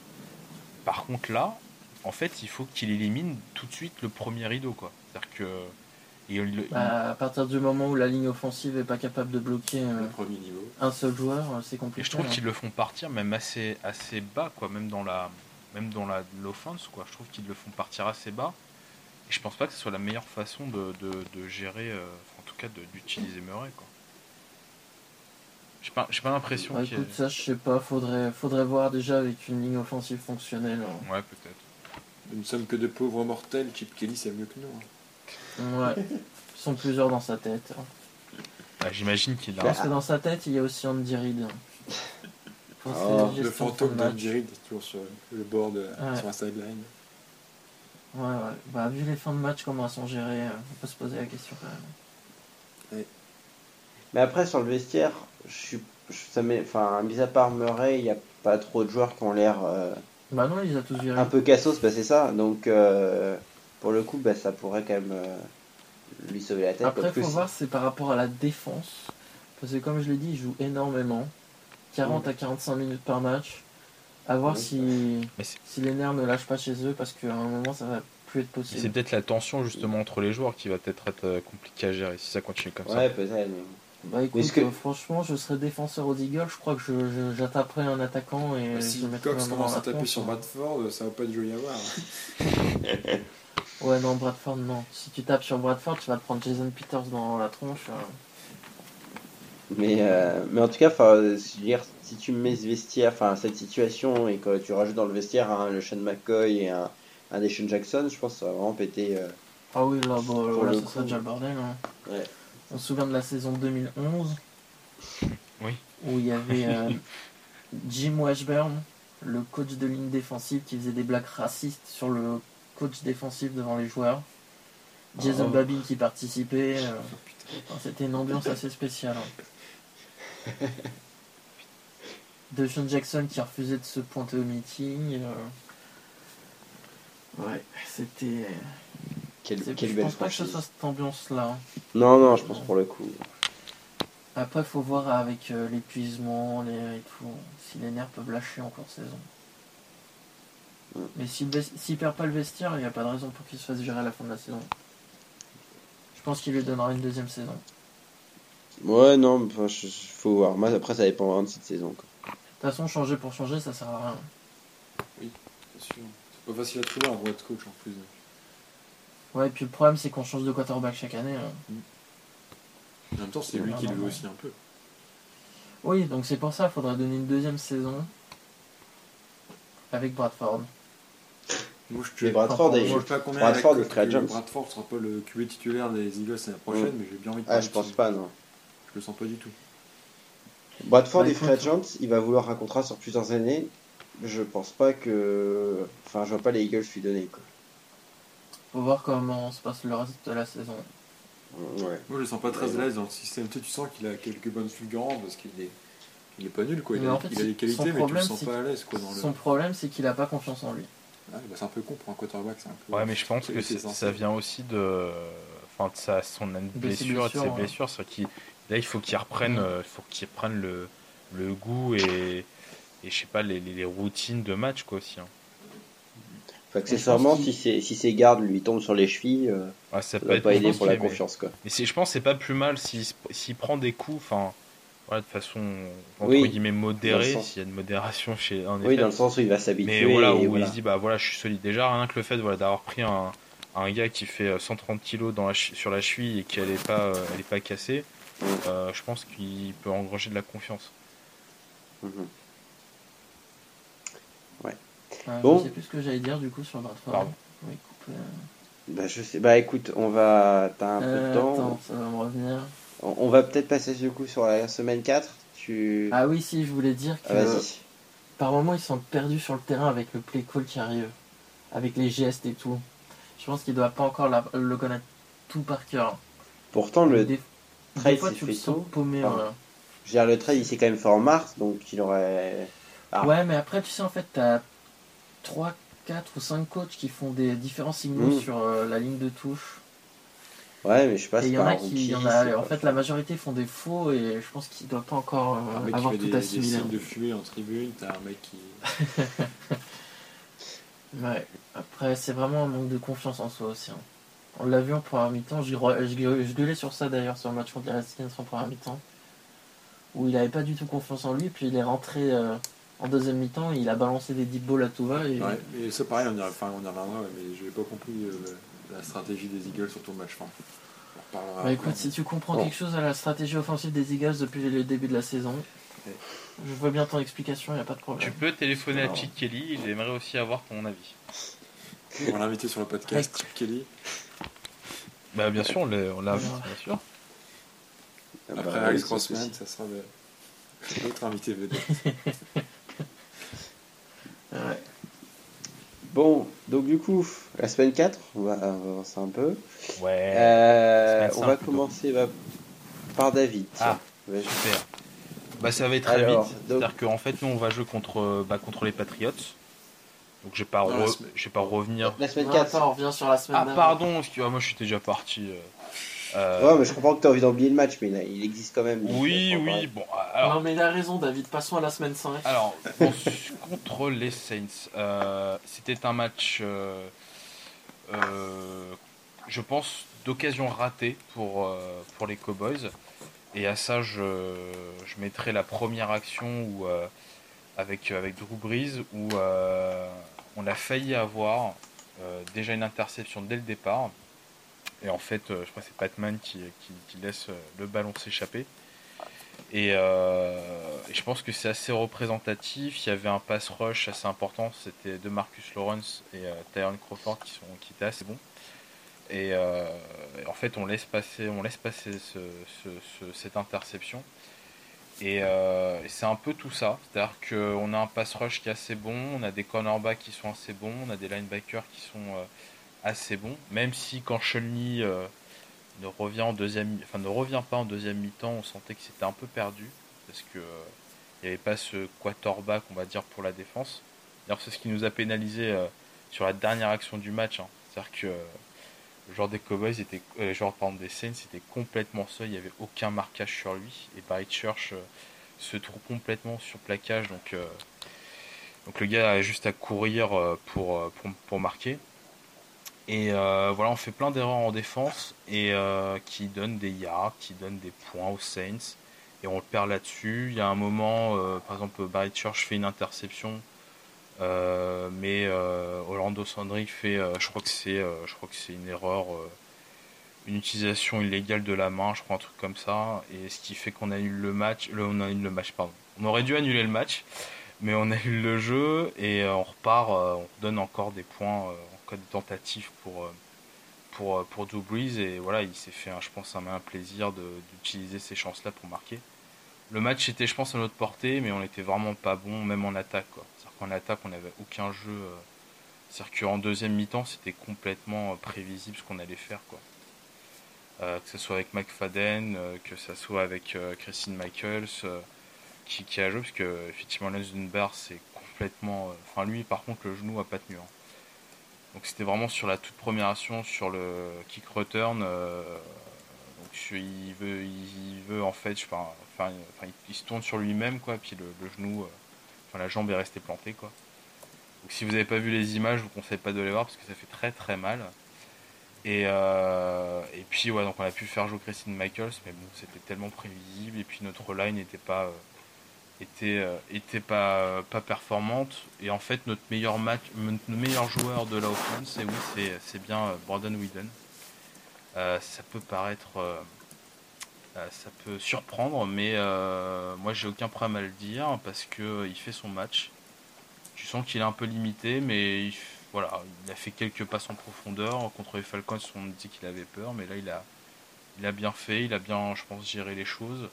Par contre là, en fait, il faut qu'il élimine tout de suite le premier rideau quoi. C'est-à-dire que et Bah, à partir du moment où la ligne offensive est pas capable de bloquer euh, Le premier niveau. un seul joueur, euh, c'est Et compliqué. je trouve hein. qu'ils le font partir même assez assez bas quoi, même dans la même dans la l'offense quoi. Je trouve qu'ils le font partir assez bas. Et je pense pas que ce soit la meilleure façon de, de, de gérer, euh, en tout cas d'utiliser Murray quoi. J'ai pas j'ai pas l'impression Bah, écoute, ait- ça, je sais pas. Faudrait, faudrait voir déjà avec une ligne offensive fonctionnelle. hein. Ouais peut-être. Nous ne sommes que de pauvres mortels, Chip Kelly c'est mieux que nous. hein. Ouais. Ils sont plusieurs dans sa tête. hein. Ah, J'imagine qu'il a. Parce que dans sa tête, il y a aussi Andy Reid. Oh, gestions Le de fantôme d'Andy Reid est toujours sur le bord de Ouais. sur la sideline. Ouais, ouais. Bah, vu les fins de match, comment elles sont gérées, euh, on peut se poser la question quand même. Mais après, sur le vestiaire, je suis. je- Ça met... Enfin, mis à part Murray, il n'y a pas trop de joueurs qui ont l'air euh, Bah non, il les a tous un peu cassos, bah, c'est ça. Donc, euh, pour le coup, bah, ça pourrait quand même euh, lui sauver la tête. Après, faut voir, c'est par rapport à la défense. Parce que comme je l'ai dit, il joue énormément. 40 Mm. à 45 minutes par match. À voir Oui. si, Mais c'est- si les nerfs ne lâchent pas chez eux, parce qu'à un moment, ça va plus être C'est possible. peut-être la tension justement entre les joueurs qui va peut-être être euh, compliquée à gérer si ça continue comme Ouais, peut-être. Bah écoute, que- euh, franchement, je serais défenseur aux Eagles, je crois que je, je- un attaquant et Bah, je si le mettrais Cox commence à taper sur hein. Bradford, ça va pas être joli à voir. Ouais, non, Bradford, non. Si tu tapes sur Bradford, tu vas te prendre Jason Peters dans la tronche. euh. Mais, euh, mais en tout cas, enfin, je veux dire, si tu mets ce vestiaire, enfin cette situation et que tu rajoutes dans le vestiaire un, le Sean McCoy et un, un Deshaun Jackson, je pense que ça va vraiment péter. euh, Ah oui, là, bon, là, ça serait déjà le bordel. hein. Ouais. On se souvient de la saison 2011. Oui. Où il y avait euh, Jim Washburn, le coach de ligne défensive, qui faisait des blagues racistes sur le coach défensif devant les joueurs. Jason Oh. Babin qui participait. euh, enfin, C'était une ambiance assez spéciale. hein. Deshaun Jackson qui refusait de se pointer au meeting. euh. Ouais, c'était. quelle, c'est- quelle Je belle pense pas que ce soit cette ambiance-là. Non, non, je pense pour le coup. Après, faut voir avec euh, l'épuisement les, et tout, si les nerfs peuvent lâcher en cours de saison. Mm. Mais s'il ves- s'il perd pas le vestiaire, il n'y a pas de raison pour qu'il se fasse gérer à la fin de la saison. Je pense qu'il lui donnera une deuxième saison. Ouais, non, mais, enfin, je- je- faut voir. Moi, après, ça dépend vraiment de cette saison. quoi. De toute façon, changer pour changer, ça sert à rien. C'est sûr. C'est pas facile à trouver un vrai coach en plus. Ouais, et puis le problème, c'est qu'on change de quarterback chaque année. hein. En même temps, c'est lui qui le veut aussi un peu. Oui, donc c'est pour ça qu'il faudrait donner une deuxième saison avec Bradford. Moi, je Mais Bradford, Enfin, est- Moi, je sais pas combien Bradford avec agent. Bradford sera pas le QB titulaire des Eagles l'année prochaine, Mm. mais j'ai bien envie de Ah, je de pense pas, non. Je le sens pas du tout. Bradford Bah, est free agent, il va vouloir un contrat sur plusieurs années. Je pense pas que. Enfin, je vois pas les Eagles lui donner, quoi. Faut voir comment se passe le reste de la saison. Ouais. Moi, je le sens pas très Ouais, à l'aise dans le système. Tu sens qu'il a quelques bonnes fulgurances parce qu'il est, il est pas nul, quoi. Il, Mais a, en fait, il a qualités, mais tu le problème, sens c'est pas à l'aise, quoi. Dans le... Son problème, c'est qu'il a pas confiance en lui. Ah, bah, c'est un peu con pour un quarterback, c'est un peu. Ouais, mais je pense c'est- que ça vient aussi de, enfin, de sa, son ses blessure, et de blessures, ses ouais. blessures. C'est qu'il, là, il faut qu'il reprenne, Mm. euh, il faut qu'il reprenne le, le goût et, et je sais pas les, les, les routines de match quoi aussi. hein. Accessoirement, si ses si ses gardes lui tombent sur les chevilles, euh, Ouais, ça ça peut va être pas aider pour la mais- confiance, quoi. Mais c'est- je pense que c'est pas plus mal s'il prend des coups. Enfin, voilà, de façon entre Oui. guillemets modérée, sens- s'il y a une modération chez en Oui, effet. dans le sens où il va s'habituer. Mais voilà, et où voilà. il se dit, bah voilà, je suis solide. Déjà, rien que le fait voilà, d'avoir pris un, un gars qui fait euh, 130 kilos dans la che- sur la cheville et qu'elle n'est pas, euh, elle est pas cassée. Euh, je pense qu'il peut engranger de la confiance. Mhm. Ouais. Euh, bon. Je sais plus ce que j'allais dire du coup sur Bradford. Pardon. Euh. Bah, je sais. Bah écoute, on va. T'as un peu de temps. Ça va me. On, va peut-être passer du coup sur la semaine 4. Tu... Ah oui, si, je voulais dire que. Ah, par moments, ils sont perdus sur le terrain avec le play call qui arrive, avec les gestes et tout. Je pense qu'il ne doit pas encore le connaître tout par cœur. Pourtant, le, le. 13, fois, le sens tôt. paumé. Le 13, il s'est quand même fait en mars, donc il aurait. Ah. Ouais, mais après, tu sais, en fait, t'as 3, 4 ou 5 coachs qui font des différents signaux mm. sur euh, la ligne de touche. Ouais, mais je sais pas. Il y en a qui, en, fait, la majorité font des faux et je pense qu'ils doivent pas encore euh, avoir tout assimilé. Des signes hein. de fumée en tribune, t'as un mec qui. ouais. Après, c'est vraiment un manque de confiance en soi aussi. Hein. On l'a vu en première mi-temps. Je, gueulais- je gueulais sur ça d'ailleurs sur le match contre les Redskins en première mi-temps. Où il avait pas du tout confiance en lui. Puis il est rentré euh, en deuxième mi-temps. Il a balancé des deep balls à tout va. Et... Ouais, et ça pareil, on y, enfin, on y reviendra, ouais, mais je n'ai pas compris euh, la, stratégie des Eagles sur tout le match. Enfin, on reparlera Bah après. écoute, si tu comprends Bon. quelque chose à la stratégie offensive des Eagles depuis le début de la saison, Ouais. je veux bien ton explication, il a pas de Tu problème. peux téléphoner à. Chick Kelly, j'aimerais aussi avoir ton avis. On va l'inviter sur le podcast, Kelly. Bah bien sûr, on l'a, l'a Alors. bien sûr. Ah bah, Après oui, Alex Grossman, ça sera le- l'autre invité vedette. Ouais. Bon, donc du coup, la semaine 4, on va avancer un peu. Ouais. Euh, on va commencer bah, par David. Ah. Super. Bah ça va être très Alors, vite. donc- C'est-à-dire qu'en fait nous on va jouer contre, bah, contre les Patriots. Donc je vais pas, Non, re- semaine- je vais pas revenir. La semaine Non, 4. attends, on revient sur la semaine Ah pardon, excuse- moi je suis déjà parti. euh, euh, Ouais, mais je comprends que tu as envie d'oublier le match, mais il existe quand même. oui, oui, pas- bon. Alors, Non mais il a raison David, passons à la semaine 5. Alors, bon, contre les Saints, euh, c'était un match, euh, euh, je pense, d'occasion ratée pour, euh, pour les Cowboys. Et à ça, je, je mettrai la première action où, euh, avec, avec Drew Brees où euh, on a failli avoir euh, déjà une interception dès le départ. Et en fait, euh, je crois que c'est Patman qui, laisse euh, le ballon s'échapper. Et, euh, je pense que c'est assez représentatif. Il y avait un pass rush assez important. C'était de Marcus Lawrence et euh, Tyron Crawford qui, sont, étaient assez bons. Et, euh, en fait, on laisse passer, on laisse passer ce- ce- ce- cette interception. Et, euh, c'est un peu tout ça. C'est-à-dire qu'on a un pass rush qui est assez bon, on a des cornerbacks qui sont assez bons, on a des linebackers qui sont euh, assez bons. Même si quand Shunley euh, ne revient en deuxième, enfin ne revient pas en deuxième mi-temps, on sentait que c'était un peu perdu parce que euh, il n'y avait pas ce quarterback, on va dire, pour la défense. D'ailleurs, c'est ce qui nous a pénalisé sur la dernière action du match. hein. C'est-à-dire que joueur des Cowboys était, euh, joueur pardon, des Saints était complètement seul, il n'y avait aucun marquage sur lui et Barry Church euh, se trouve complètement sur plaquage, donc euh, donc le gars a juste à courir euh, pour, pour, pour marquer. Et voilà, on fait plein d'erreurs en défense et qui donnent des yards, qui donnent des points aux Saints. Et on le perd là-dessus. Il y a un moment, par exemple, Barry Church fait une interception, mais euh, Orlando Sandrick fait, euh, je crois que c'est, euh, je crois que c'est une erreur, euh, une utilisation illégale de la main, je crois un truc comme ça. Et ce qui fait qu'on annule le match, on annule le match, pardon. On aurait dû annuler le match, mais on annule le jeu et euh, on repart, euh, on donne encore des points euh, en cas de tentative pour euh, pour, euh, pour et voilà, il s'est fait, je pense, un, plaisir d'utiliser ces chances-là pour marquer. Le match était, je pense, à notre portée, mais on était vraiment pas bon, même en attaque. quoi. Qu'en attaque, on n'avait aucun jeu. euh, C'est-à-dire qu'en deuxième mi-temps, c'était complètement euh, prévisible ce qu'on allait faire. Quoi. Euh, que ce soit avec McFadden, que ce soit avec Christine Michaels, qui, a joué, parce que effectivement, Lance Dunbar, c'est complètement. Enfin, lui, par contre, le genou a pas tenu. hein. Donc c'était vraiment sur la toute première action, sur le kick return. donc il veut, il veut en fait, je sais il, se tourne sur lui-même quoi, puis le, genou, enfin la jambe est restée plantée quoi. Donc si vous n'avez pas vu les images, je vous conseille pas de les voir parce que ça fait très très mal. Et, euh, et puis, ouais, donc on a pu faire jouer Christine Michaels, mais bon, c'était tellement prévisible. Et puis notre line n'était pas, euh, était, euh, pas, performante. Et en fait, notre meilleur match, notre meilleur joueur de la offense, c'est oui, c'est, bien Brandon Whedon. Ça peut paraître, ça peut surprendre, mais euh, moi j'ai aucun problème à le dire parce que euh, il fait son match. Tu sens qu'il est un peu limité, mais il, voilà, il a fait quelques passes en profondeur. Contre les Falcons, on dit qu'il avait peur, mais là il a, il a bien fait, il a bien, je pense, géré les choses.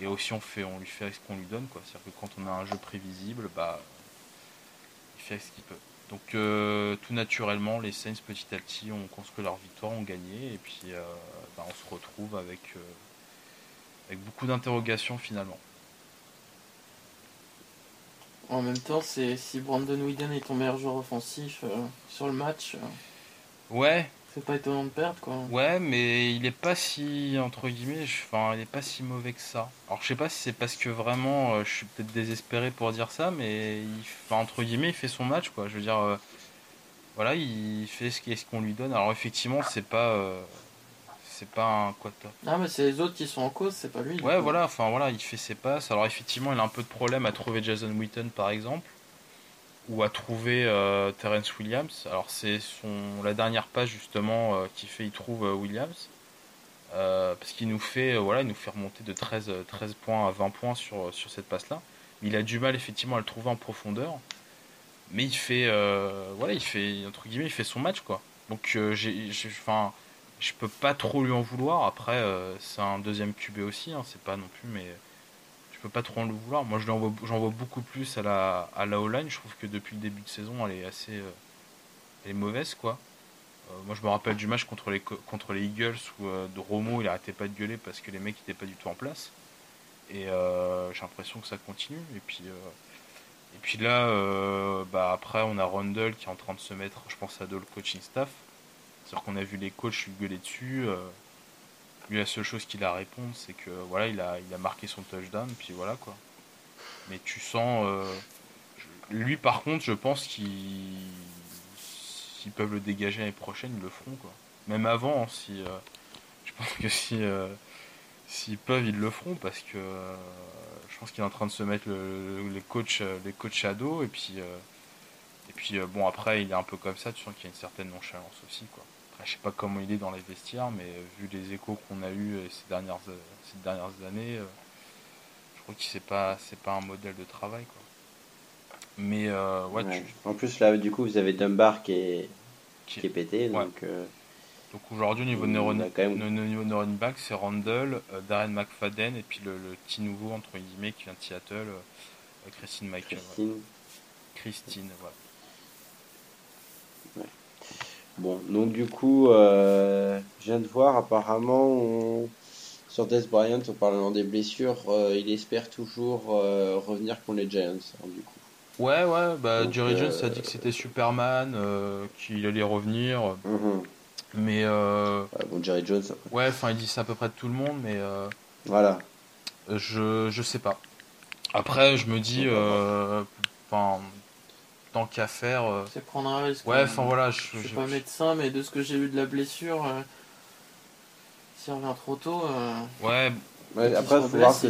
Et aussi on fait, on lui fait ce qu'on lui donne, quoi. C'est-à-dire que quand on a un jeu prévisible, bah, il fait ce qu'il peut. Donc euh, tout naturellement, les Saints petit à petit ont construit leur victoire, ont gagné, et puis euh, bah, on se retrouve avec, euh, avec beaucoup d'interrogations finalement. En même temps, c'est si Brandon Whedon est ton meilleur joueur offensif euh, sur le match, euh, Ouais, c'est pas étonnant de perdre quoi. ouais, mais il est pas si entre guillemets, je- enfin, il est pas si mauvais que ça. Alors je sais pas si c'est parce que vraiment, euh, je suis peut-être désespéré pour dire ça, mais il, enfin, entre guillemets, il fait son match, quoi. Je veux dire, voilà, il fait ce qu'on lui donne. Alors effectivement, c'est pas, c'est pas un top. Ah, mais c'est les autres qui sont en cause, c'est pas lui. Ouais, voilà, enfin voilà, il fait ses passes. Alors effectivement, il a un peu de problème à trouver Jason Witten par exemple, ou à trouver euh, Terrence Williams. Alors c'est son la dernière passe justement euh, qui fait, il trouve euh, Williams, Euh, parce qu'il nous fait, voilà, il nous fait remonter de 13, euh, 13 points à 20 points sur sur cette passe-là. Il a du mal effectivement à le trouver en profondeur, mais il fait, voilà, il fait entre guillemets, il fait son match quoi. Donc j'ai, j'ai- enfin je peux pas trop lui en vouloir. Après, euh, c'est un deuxième QB aussi, hein, c'est pas non plus, mais je peux pas trop en lui vouloir. Moi, j'en vois beaucoup plus à la, à la O-line. Je trouve que depuis le début de saison, elle est assez, euh, elle est mauvaise, quoi. Euh, moi, je me rappelle du match contre les, co- contre les Eagles où de Romo, il arrêtait pas de gueuler parce que les mecs étaient pas du tout en place. Et j'ai l'impression que ça continue. Et puis, et puis là, bah après, on a Rundle qui est en train de se mettre, je pense, à dos le coaching staff. C'est-à-dire qu'on a vu les coachs lui gueuler dessus. euh, lui, la seule chose qu'il a à répondre, c'est que voilà, il a, il a marqué son touchdown, puis voilà quoi. Mais tu sens. euh, lui, par contre, je pense qu'ils s'ils peuvent le dégager l'année prochaine, ils le feront quoi. Même avant, hein, si. euh, je pense que si. euh, S'ils peuvent, ils le feront parce que euh, je pense qu'il est en train de se mettre le- les coachs, euh, les coachs à dos et puis euh, et puis euh, bon après il est un peu comme ça, tu sens qu'il y a une certaine nonchalance aussi quoi. Je sais pas comment il est dans les vestiaires, mais euh, vu les échos qu'on a eu ces dernières euh, ces dernières années, euh, je crois que c'est pas c'est pas un modèle de travail quoi. Mais euh, ouais, Ouais. tu- En plus, là, du coup, vous avez Dunbar qui est, qui- qui est pété. Ouais. Donc, euh, donc aujourd'hui au niveau de On neuron, même- back, c'est Randall, euh, Darren McFadden et puis le, le petit nouveau entre guillemets qui vient de Seattle, euh, euh, Christine Michael. ouais. Christine. Christine, voilà. Bon, donc du coup, euh, je viens de voir, apparemment, on- sur Des Bryant, en parlant des blessures, euh, il espère toujours euh, revenir contre les Giants, hein, du coup. Ouais, ouais, bah Donc, Jerry Jones a dit que c'était Superman, qu'il allait revenir, Mhm. mais Ouais, bon, Jerry Jones, après. ouais, enfin il dit ça à peu près de tout le monde, mais Voilà. je je sais pas. Après, je me dis, enfin, tant qu'à faire, euh, C'est prendre un risque. ouais, hein. enfin voilà, je, Je suis pas médecin, mais de ce que j'ai vu de la blessure, euh, s'il revient trop tôt, euh, ouais, après, il faut voir blesse,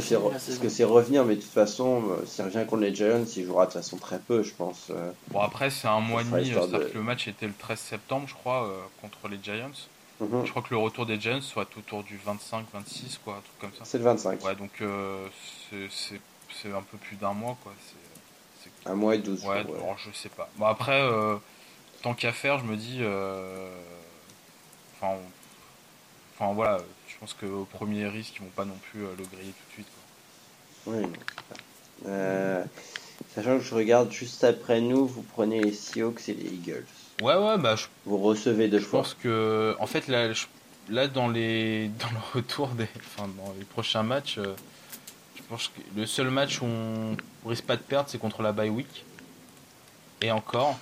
ce que c'est revenir, mais de toute façon, euh, s'il revient contre les Giants, il jouera de toute façon très peu, je pense. euh. bon après c'est un mois et demi, histoire c'est-à-dire de- que le match était le 13 septembre, je crois, euh, contre les Giants. Mhm. Je crois que le retour des Giants soit autour du 25-26, quoi, un truc comme ça. C'est le 25. Ouais, donc euh, c'est- c'est c'est un peu plus d'un mois, quoi. C'est Un mois et 12 Ouais, jours, ouais. je sais pas. Bon, après, euh, tant qu'à faire, je me dis. euh, Enfin, on- enfin voilà, je pense qu'au premier risque, ils vont pas non plus euh, le griller tout de suite. Quoi. Oui. Euh, sachant que je regarde juste après nous, vous prenez les Seahawks et les Eagles. Ouais, ouais, bah je, Vous recevez deux je fois. pense que. En fait, là, je- là dans, les, dans le retour des. Enfin, dans les prochains matchs, je pense que le seul match où on risque pas de perdre, c'est contre la bye week. Et encore.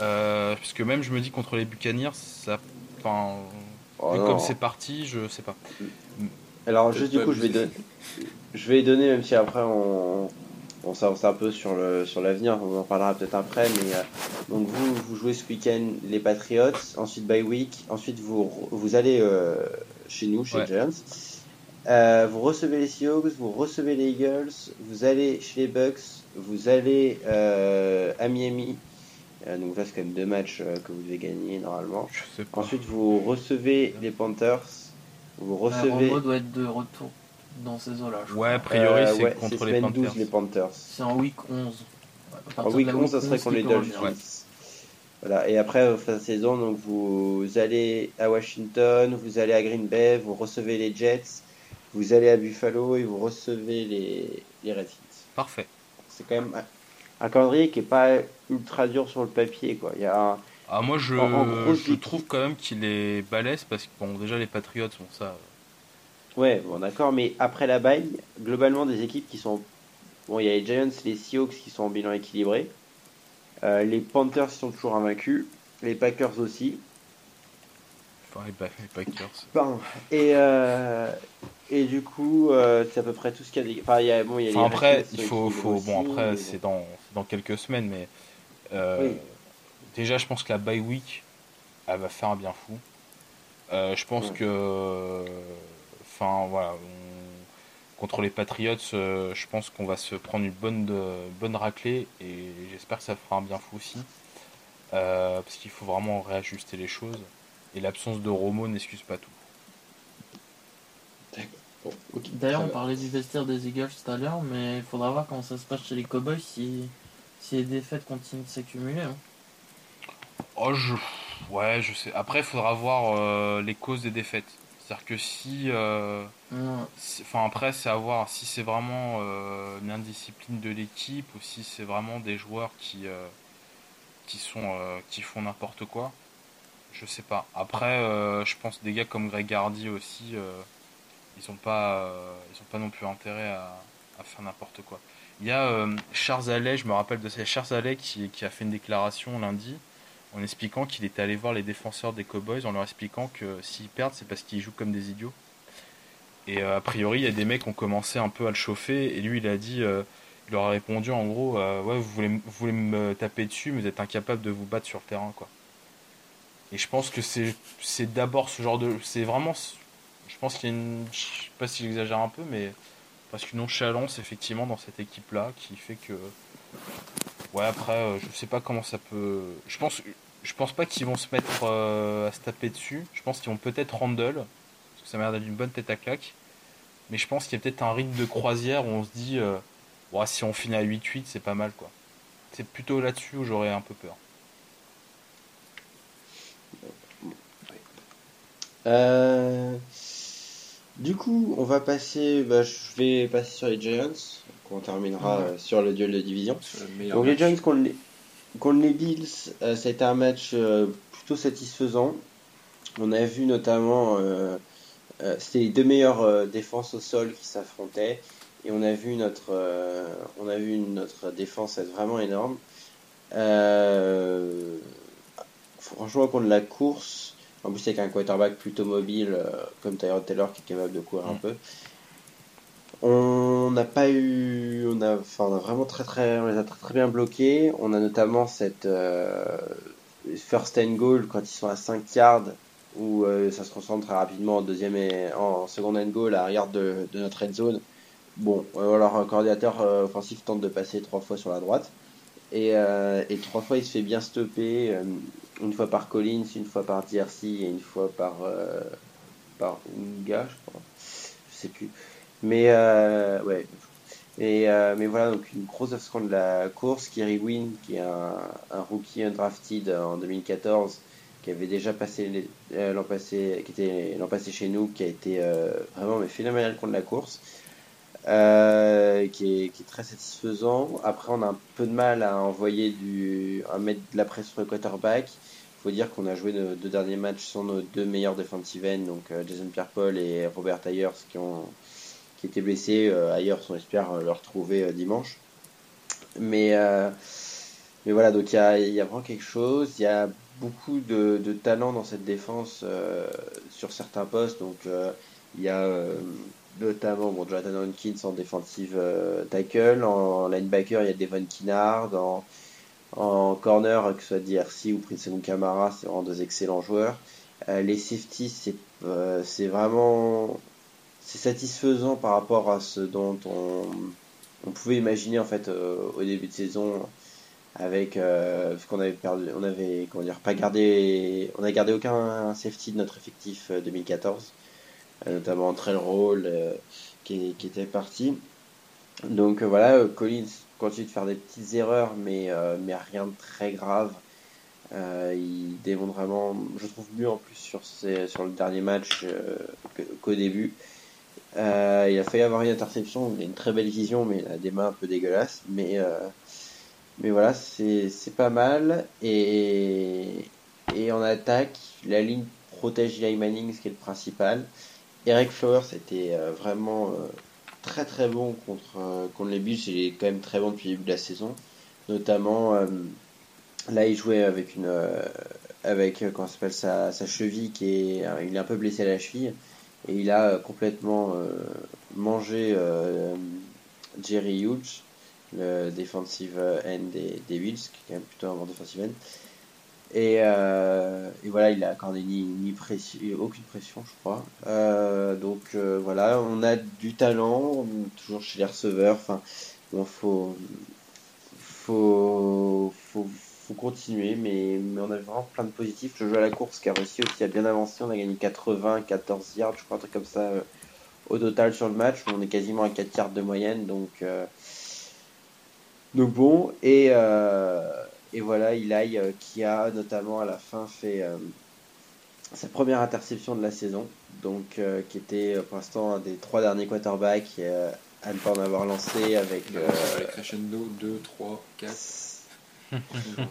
Euh, parce que même, je me dis, contre les Buccaneers, ça. Enfin. Oh comme c'est parti, je sais pas. Alors juste du coup, je vais, donner, je vais donner, même si après on, on s'avance un peu sur le sur l'avenir, on en parlera peut-être après, mais euh, donc vous vous jouez ce week-end les Patriots, ensuite bye week, ensuite vous vous allez euh, chez nous, chez Ouais. Giants. Euh, vous recevez les Seahawks, vous recevez les Eagles, vous allez chez les Bucks, vous allez euh, à Miami. Euh, donc là, c'est quand même deux matchs euh, que vous devez gagner normalement. Je sais pas. Ensuite, vous recevez les Panthers, vous recevez. Romo doit être de retour dans ces eaux-là. Ouais, a priori, Euh, c'est ouais, contre les semaine Panthers. 12 les Panthers. C'est en week 11. À En week de la 11, ça serait contre les Dolphins. Voilà. Et après, fin de saison, donc vous allez à Washington, vous allez à Green Bay, vous recevez les Jets, vous allez à Buffalo et vous recevez les, les Redskins. Parfait. C'est quand même un, calendrier qui est pas ultra dur sur le papier, quoi. Il y a un- Ah, moi, je, En- en gros, je trouve quand même qu'il est balèze parce que, bon, déjà, les Patriots sont ça. Ouais, bon, d'accord, mais après la baille, globalement, des équipes qui sont. Bon, il y a les Giants, les Seahawks qui sont en bilan équilibré. Euh, les Panthers sont toujours invaincus. Les Packers aussi. Enfin, les, Packers. Pardon. Et, euh, et du coup, euh, c'est à peu près tout ce qu'il y a. des- Enfin, il y a, bon, il y a Enfin, après, il faut, sont faut aussi, bon, après, mais c'est dans, dans quelques semaines, mais euh, Oui. déjà, je pense que la bye week, elle va faire un bien fou. Euh, je pense que, enfin, voilà, on- contre les Patriots, je pense qu'on va se prendre une bonne, de- bonne raclée et j'espère que ça fera un bien fou aussi. Parce qu'il faut vraiment réajuster les choses. Et l'absence de Romo n'excuse pas tout. Bon, D'ailleurs, on parlait du vestiaire des Eagles tout à l'heure, mais il faudra voir comment ça se passe chez les Cowboys si, si les défaites continuent de s'accumuler. hein. Oh, je... Ouais, je sais. Après, il faudra voir euh, les causes des défaites. C'est-à-dire que si... euh, si- Enfin, après, c'est à voir si c'est vraiment euh, une indiscipline de l'équipe ou si c'est vraiment des joueurs qui, euh, qui, sont, euh, qui font n'importe quoi. Je sais pas. Après, euh, je pense des gars comme Greg Hardy aussi, euh, ils ont pas, euh, ils ont pas non plus intérêt à, faire n'importe quoi. Il y a euh, Charles Allais, je me rappelle de ça, Charles Allais qui, a fait une déclaration lundi en expliquant qu'il était allé voir les défenseurs des Cowboys en leur expliquant que s'ils perdent, c'est parce qu'ils jouent comme des idiots. Et euh, a priori, il y a des mecs qui ont commencé un peu à le chauffer et lui, il a dit, il leur a répondu en gros, ouais, vous voulez, vous voulez me taper dessus, mais vous êtes incapable de vous battre sur le terrain, quoi. Et je pense que c'est, d'abord ce genre de, c'est vraiment, je pense qu'il y a une, je sais pas si j'exagère un peu, mais parce qu'une nonchalance effectivement dans cette équipe-là qui fait que, ouais, après, euh, je sais pas comment ça peut, je pense, je pense pas qu'ils vont se mettre euh, à se taper dessus. Je pense qu'ils vont peut-être Randall, parce que ça m'a l'air d'être une bonne tête à claque. Mais je pense qu'il y a peut-être un rythme de croisière où on se dit, euh, Ouais, si on finit à 8-8, c'est pas mal, quoi. C'est plutôt là-dessus où j'aurais un peu peur. Euh, du coup, on va passer. Bah, je vais passer sur les Giants. On terminera Ouais. euh, sur le duel de division. Le Donc les. Giants contre les, contre les Bills, euh, ça a été un match euh, plutôt satisfaisant. On a vu notamment, euh, c'était les deux meilleures défenses au sol qui s'affrontaient, et on a vu notre, on a vu notre défense être vraiment énorme. Franchement, contre la course, en plus avec un quarterback plutôt mobile euh, comme Tyrod Taylor qui est capable de courir un Mm. peu. On n'a pas eu, on a, enfin, on a vraiment très très, on les a très très bien bloqués. On a notamment cette euh, first and goal quand ils sont à 5 yards où euh, ça se transforme très rapidement en deuxième et en second and goal à l'arrière de, de notre red zone. Bon, euh, leur coordinateur euh, offensif tente de passer trois fois sur la droite et, et trois fois il se fait bien stopper, une fois par Collins, une fois par DRC et une fois par euh, par Unga, je crois, je sais plus. Mais euh, ouais. Et, euh, mais voilà, donc une grosse absence de la course. Kerry Wynn, qui est un, rookie undrafted en 2014, qui avait déjà passé l'an passé, qui était l'an passé chez nous, qui a été vraiment mais phénoménal contre la course, qui, est, très satisfaisant. Après, on a un peu de mal à envoyer du, à mettre de la pression sur le quarterback. Faut dire qu'on a joué nos deux derniers matchs sur nos deux meilleurs defensive ends, donc euh, Jason Pierre-Paul et Robert Ayers, qui ont qui étaient blessés. Euh, Ayers, on espère euh, le retrouver euh, dimanche. Mais, euh, mais voilà, donc il y a, y a vraiment quelque chose. Il y a beaucoup de, talent dans cette défense euh, sur certains postes. Donc euh, il y a euh, notamment bon, Jonathan Hankins en défensive euh, tackle, en linebacker il y a Devon Kinnard, en, en corner que ce soit DRC ou Prince Camara, c'est vraiment deux excellents joueurs. Euh, les safeties, c'est euh, c'est vraiment c'est satisfaisant par rapport à ce dont on, pouvait imaginer en fait euh, au début de saison avec parce qu'on avait perdu on avait comment dire pas gardé on a gardé aucun safety de notre effectif euh, 2014 euh, notamment Trell Roll qui, qui était parti donc voilà Collins continue de faire des petites erreurs mais euh, mais rien de très grave euh, il démontre vraiment, je trouve mieux en plus sur, ses, sur le dernier match euh, qu'au début. Il a failli avoir une interception, une très belle vision, mais il a des mains un peu dégueulasses. Mais, mais voilà, c'est pas mal. Et, et en attaque, la ligne protège Eli Manning, ce qui est le principal. Eric Flowers était vraiment très très bon contre, euh, contre les Bills. Il est quand même très bon depuis le début de la saison. Notamment, euh, là, il jouait avec une. euh, avec, comment s'appelle, sa, sa cheville qui est. il est un peu blessé à la cheville. Et il a complètement mangé Jerry Hughes, le defensive end des, des Bills, qui est quand même plutôt un bon defensive end. Et, euh, et voilà, il a accordé ni, ni pression, aucune pression, je crois. Euh, donc euh, voilà, on a du talent, toujours chez les receveurs. Enfin, bon, faut, faut, faut, faut continuer, mais, mais on a vraiment plein de positifs. Le jeu à la course qui a réussi aussi à bien avancer. On a gagné 80, 14 yards, je crois, un truc comme ça au total sur le match. On est quasiment à 4 yards de moyenne, donc, donc bon. Et, et voilà, Eli euh, qui a notamment à la fin fait euh, sa première interception de la saison, donc euh, qui était euh, pour l'instant un des trois derniers quarterbacks à ne pas en avoir lancé avec. Les crescendo 2, 3, 4.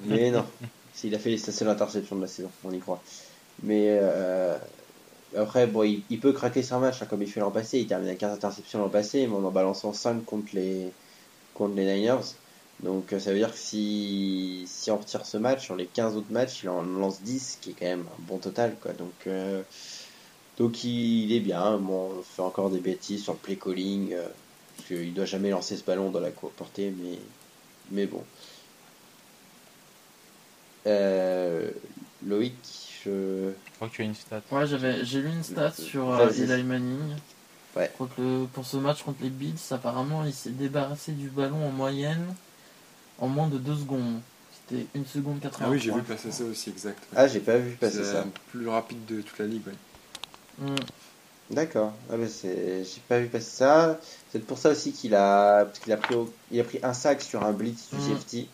mais non, s'il a fait sa seule interception de la saison, on y croit. Mais après, bon, il, il peut craquer sur un match, hein, comme il fait l'an passé. Il termine à 15 interceptions l'an passé, mais en en balançant 5 contre les, contre les Niners. Donc euh, ça veut dire que si, si on retire ce match, sur les 15 autres matchs, il en lance 10, qui est quand même un bon total. Quoi. Donc, euh, donc il, il est bien. Bon, on fait encore des bêtises sur le play calling, euh, parce qu'il doit jamais lancer ce ballon dans la cour portée, mais, mais bon. Euh, Loïc, je... Je crois que tu as une stat. Ouais, j'avais, j'ai lu une stat sur euh, Vas-y. Eli Manning. Ouais. Le- pour ce match contre les Bills, apparemment, il s'est débarrassé du ballon en moyenne en moins de 2 secondes. C'était 1 seconde 83. Ah oui, j'ai vu passer ça aussi, exact. Ah, j'ai pas vu passer C'est ça. le plus rapide de toute la ligue, ouais. Mm. D'accord. Ah bah c'est, j'ai pas vu passer ça. C'est pour ça aussi qu'il a, parce qu'il a pris, au- il a pris un sac sur un blitz du Mhm. safety,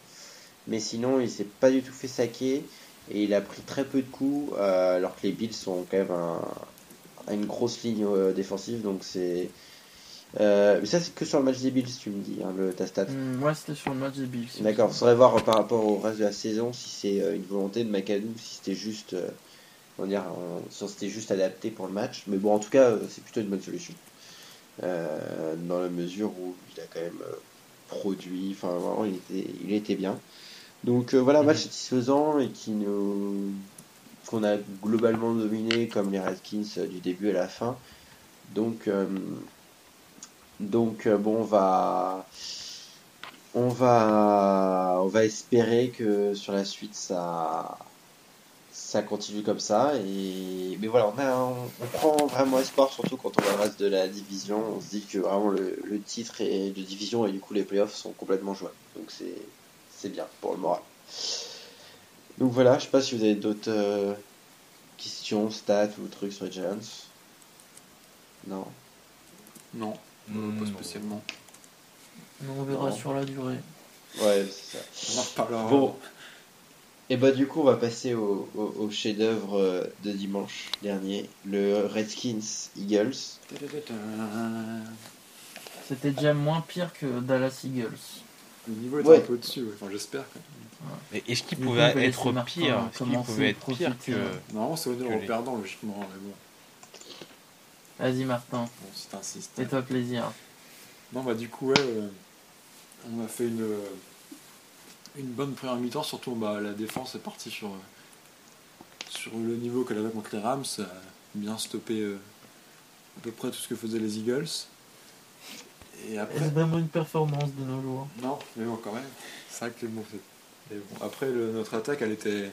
mais sinon il s'est pas du tout fait saquer et il a pris très peu de coups, euh, alors que les Bills sont quand même un, une grosse ligne euh, défensive, donc c'est. Euh, mais ça c'est que sur le match des Bills, tu me dis, hein, le ta stat. Mm, ouais, c'était sur le match des Bills. D'accord. Faudrait voir euh, par rapport au reste de la saison si c'est euh, une volonté de McAdoo, si c'était juste, on dire, si c'était juste adapté pour le match. Mais bon, en tout cas, c'est plutôt une bonne solution. Euh, dans la mesure où il a quand même produit, enfin vraiment, il était, il était bien. Donc euh, voilà, un match Mhm. satisfaisant et qui nous, qu'on a globalement dominé comme les Redskins du début à la fin. Donc, euh, donc euh, bon, on va, on va, on va espérer que sur la suite ça, ça continue comme ça. Et mais voilà, on, a, on, on prend vraiment espoir, surtout quand on voit le reste de la division. On se dit que vraiment le, titre et de division et du coup les playoffs sont complètement jouables. Donc c'est, c'est bien pour le moral. Donc voilà, je sais pas si vous avez d'autres euh, questions, stats ou trucs sur les Giants. Non? Non, Hmm, pas non. spécialement. Mais on verra Non. sur la durée. Ouais, c'est ça. On en reparlera. Bon. Et bah du coup on va passer au, au, au chef-d'œuvre euh, de dimanche dernier, le Redskins Eagles. C'était déjà moins pire que Dallas Eagles. Le niveau est Ouais. un peu au-dessus, ouais. enfin j'espère. quand même. Mais est-ce qu'il coup, pouvait être pire Est-ce qu'il pouvait être pire que. Normalement c'est honneur les- perdants logiquement, mais bon, Vas-y Martin, bon si t'insistes. fais-toi plaisir. Non bah du coup ouais, euh, on a fait une, euh, une bonne première mi-temps, surtout bah, la défense est partie sur, euh, sur le niveau qu'elle avait contre les Rams, ça a bien stoppé euh, à peu près tout ce que faisaient les Eagles. Et après... Est-ce vraiment une performance de nos jours? Non, mais bon, quand même. C'est vrai que bon, c'est- mais bon. Après, le- notre attaque, elle était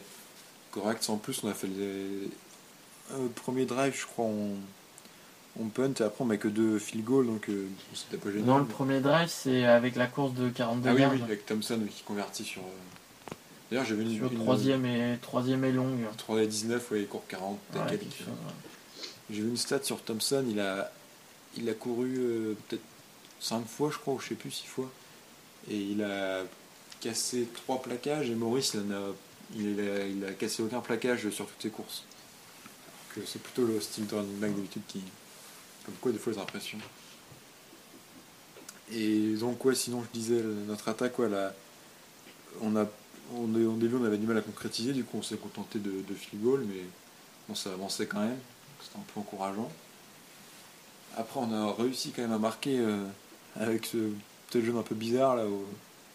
correcte. En plus, on a fait des, euh, premier drive, je crois, on, on punt et après on met que deux field goals, donc euh, c'était pas génial. Non, le premier drive, c'est avec la course de 42 Ah oui, yards. oui, avec Thompson qui convertit sur. euh, D'ailleurs, j'avais une. Sur une- troisième et, troisième et longue. 3 et 19, ouais, il court 40. et Ouais, ouais. J'ai vu une stat sur Thompson, il a, il a couru euh, peut-être 5 fois, je crois, ou je sais plus, 6 fois. Et il a cassé 3 plaquages, et Maurice, il, en a, il, a, il a cassé aucun plaquage sur toutes ses courses. Alors que c'est plutôt le style de running back d'habitude qui. Comme quoi, des fois, les impressions. Et donc, ouais, sinon, je disais, notre attaque, ouais, la- on a. On, est- au début, on avait du mal à concrétiser, du coup, on s'est contenté de, de field goal, mais bon, ça avançait quand même. C'était un peu encourageant. Après, on a réussi quand même à marquer euh, avec ce petit jeu un peu bizarre là où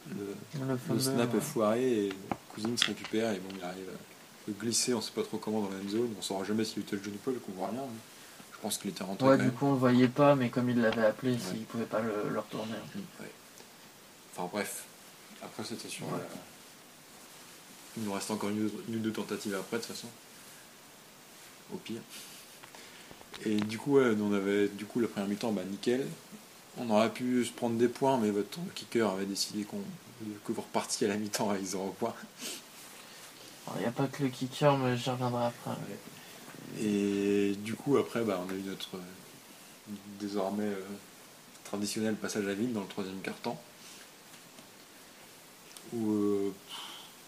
le, Le le fameux, snap ouais. est foiré et Cousins se récupère et bon, il arrive à glisser, on sait pas trop comment dans la même zone. On saura jamais s'il était le ou pas, vu qu'on voit rien. mais je pense qu'il était rentré Ouais, du coup, on le voyait pas, mais comme il l'avait appelé, s'il pouvait pas le, le retourner. Ouais. Enfin bref, après c'était sûr. Ouais. la- Il nous reste encore une, une ou deux tentatives après de toute façon. Au pire. Et du coup, ouais, on avait du coup la première mi-temps, bah nickel. On aurait pu se prendre des points, mais votre kicker avait décidé qu'on que vous repartiez à la mi-temps avec 0 points. Il n'y a pas que le kicker, mais j'y reviendrai après. Et du coup, après, bah, on a eu notre euh, désormais euh, traditionnel passage à vide dans le troisième quart-temps. Où euh,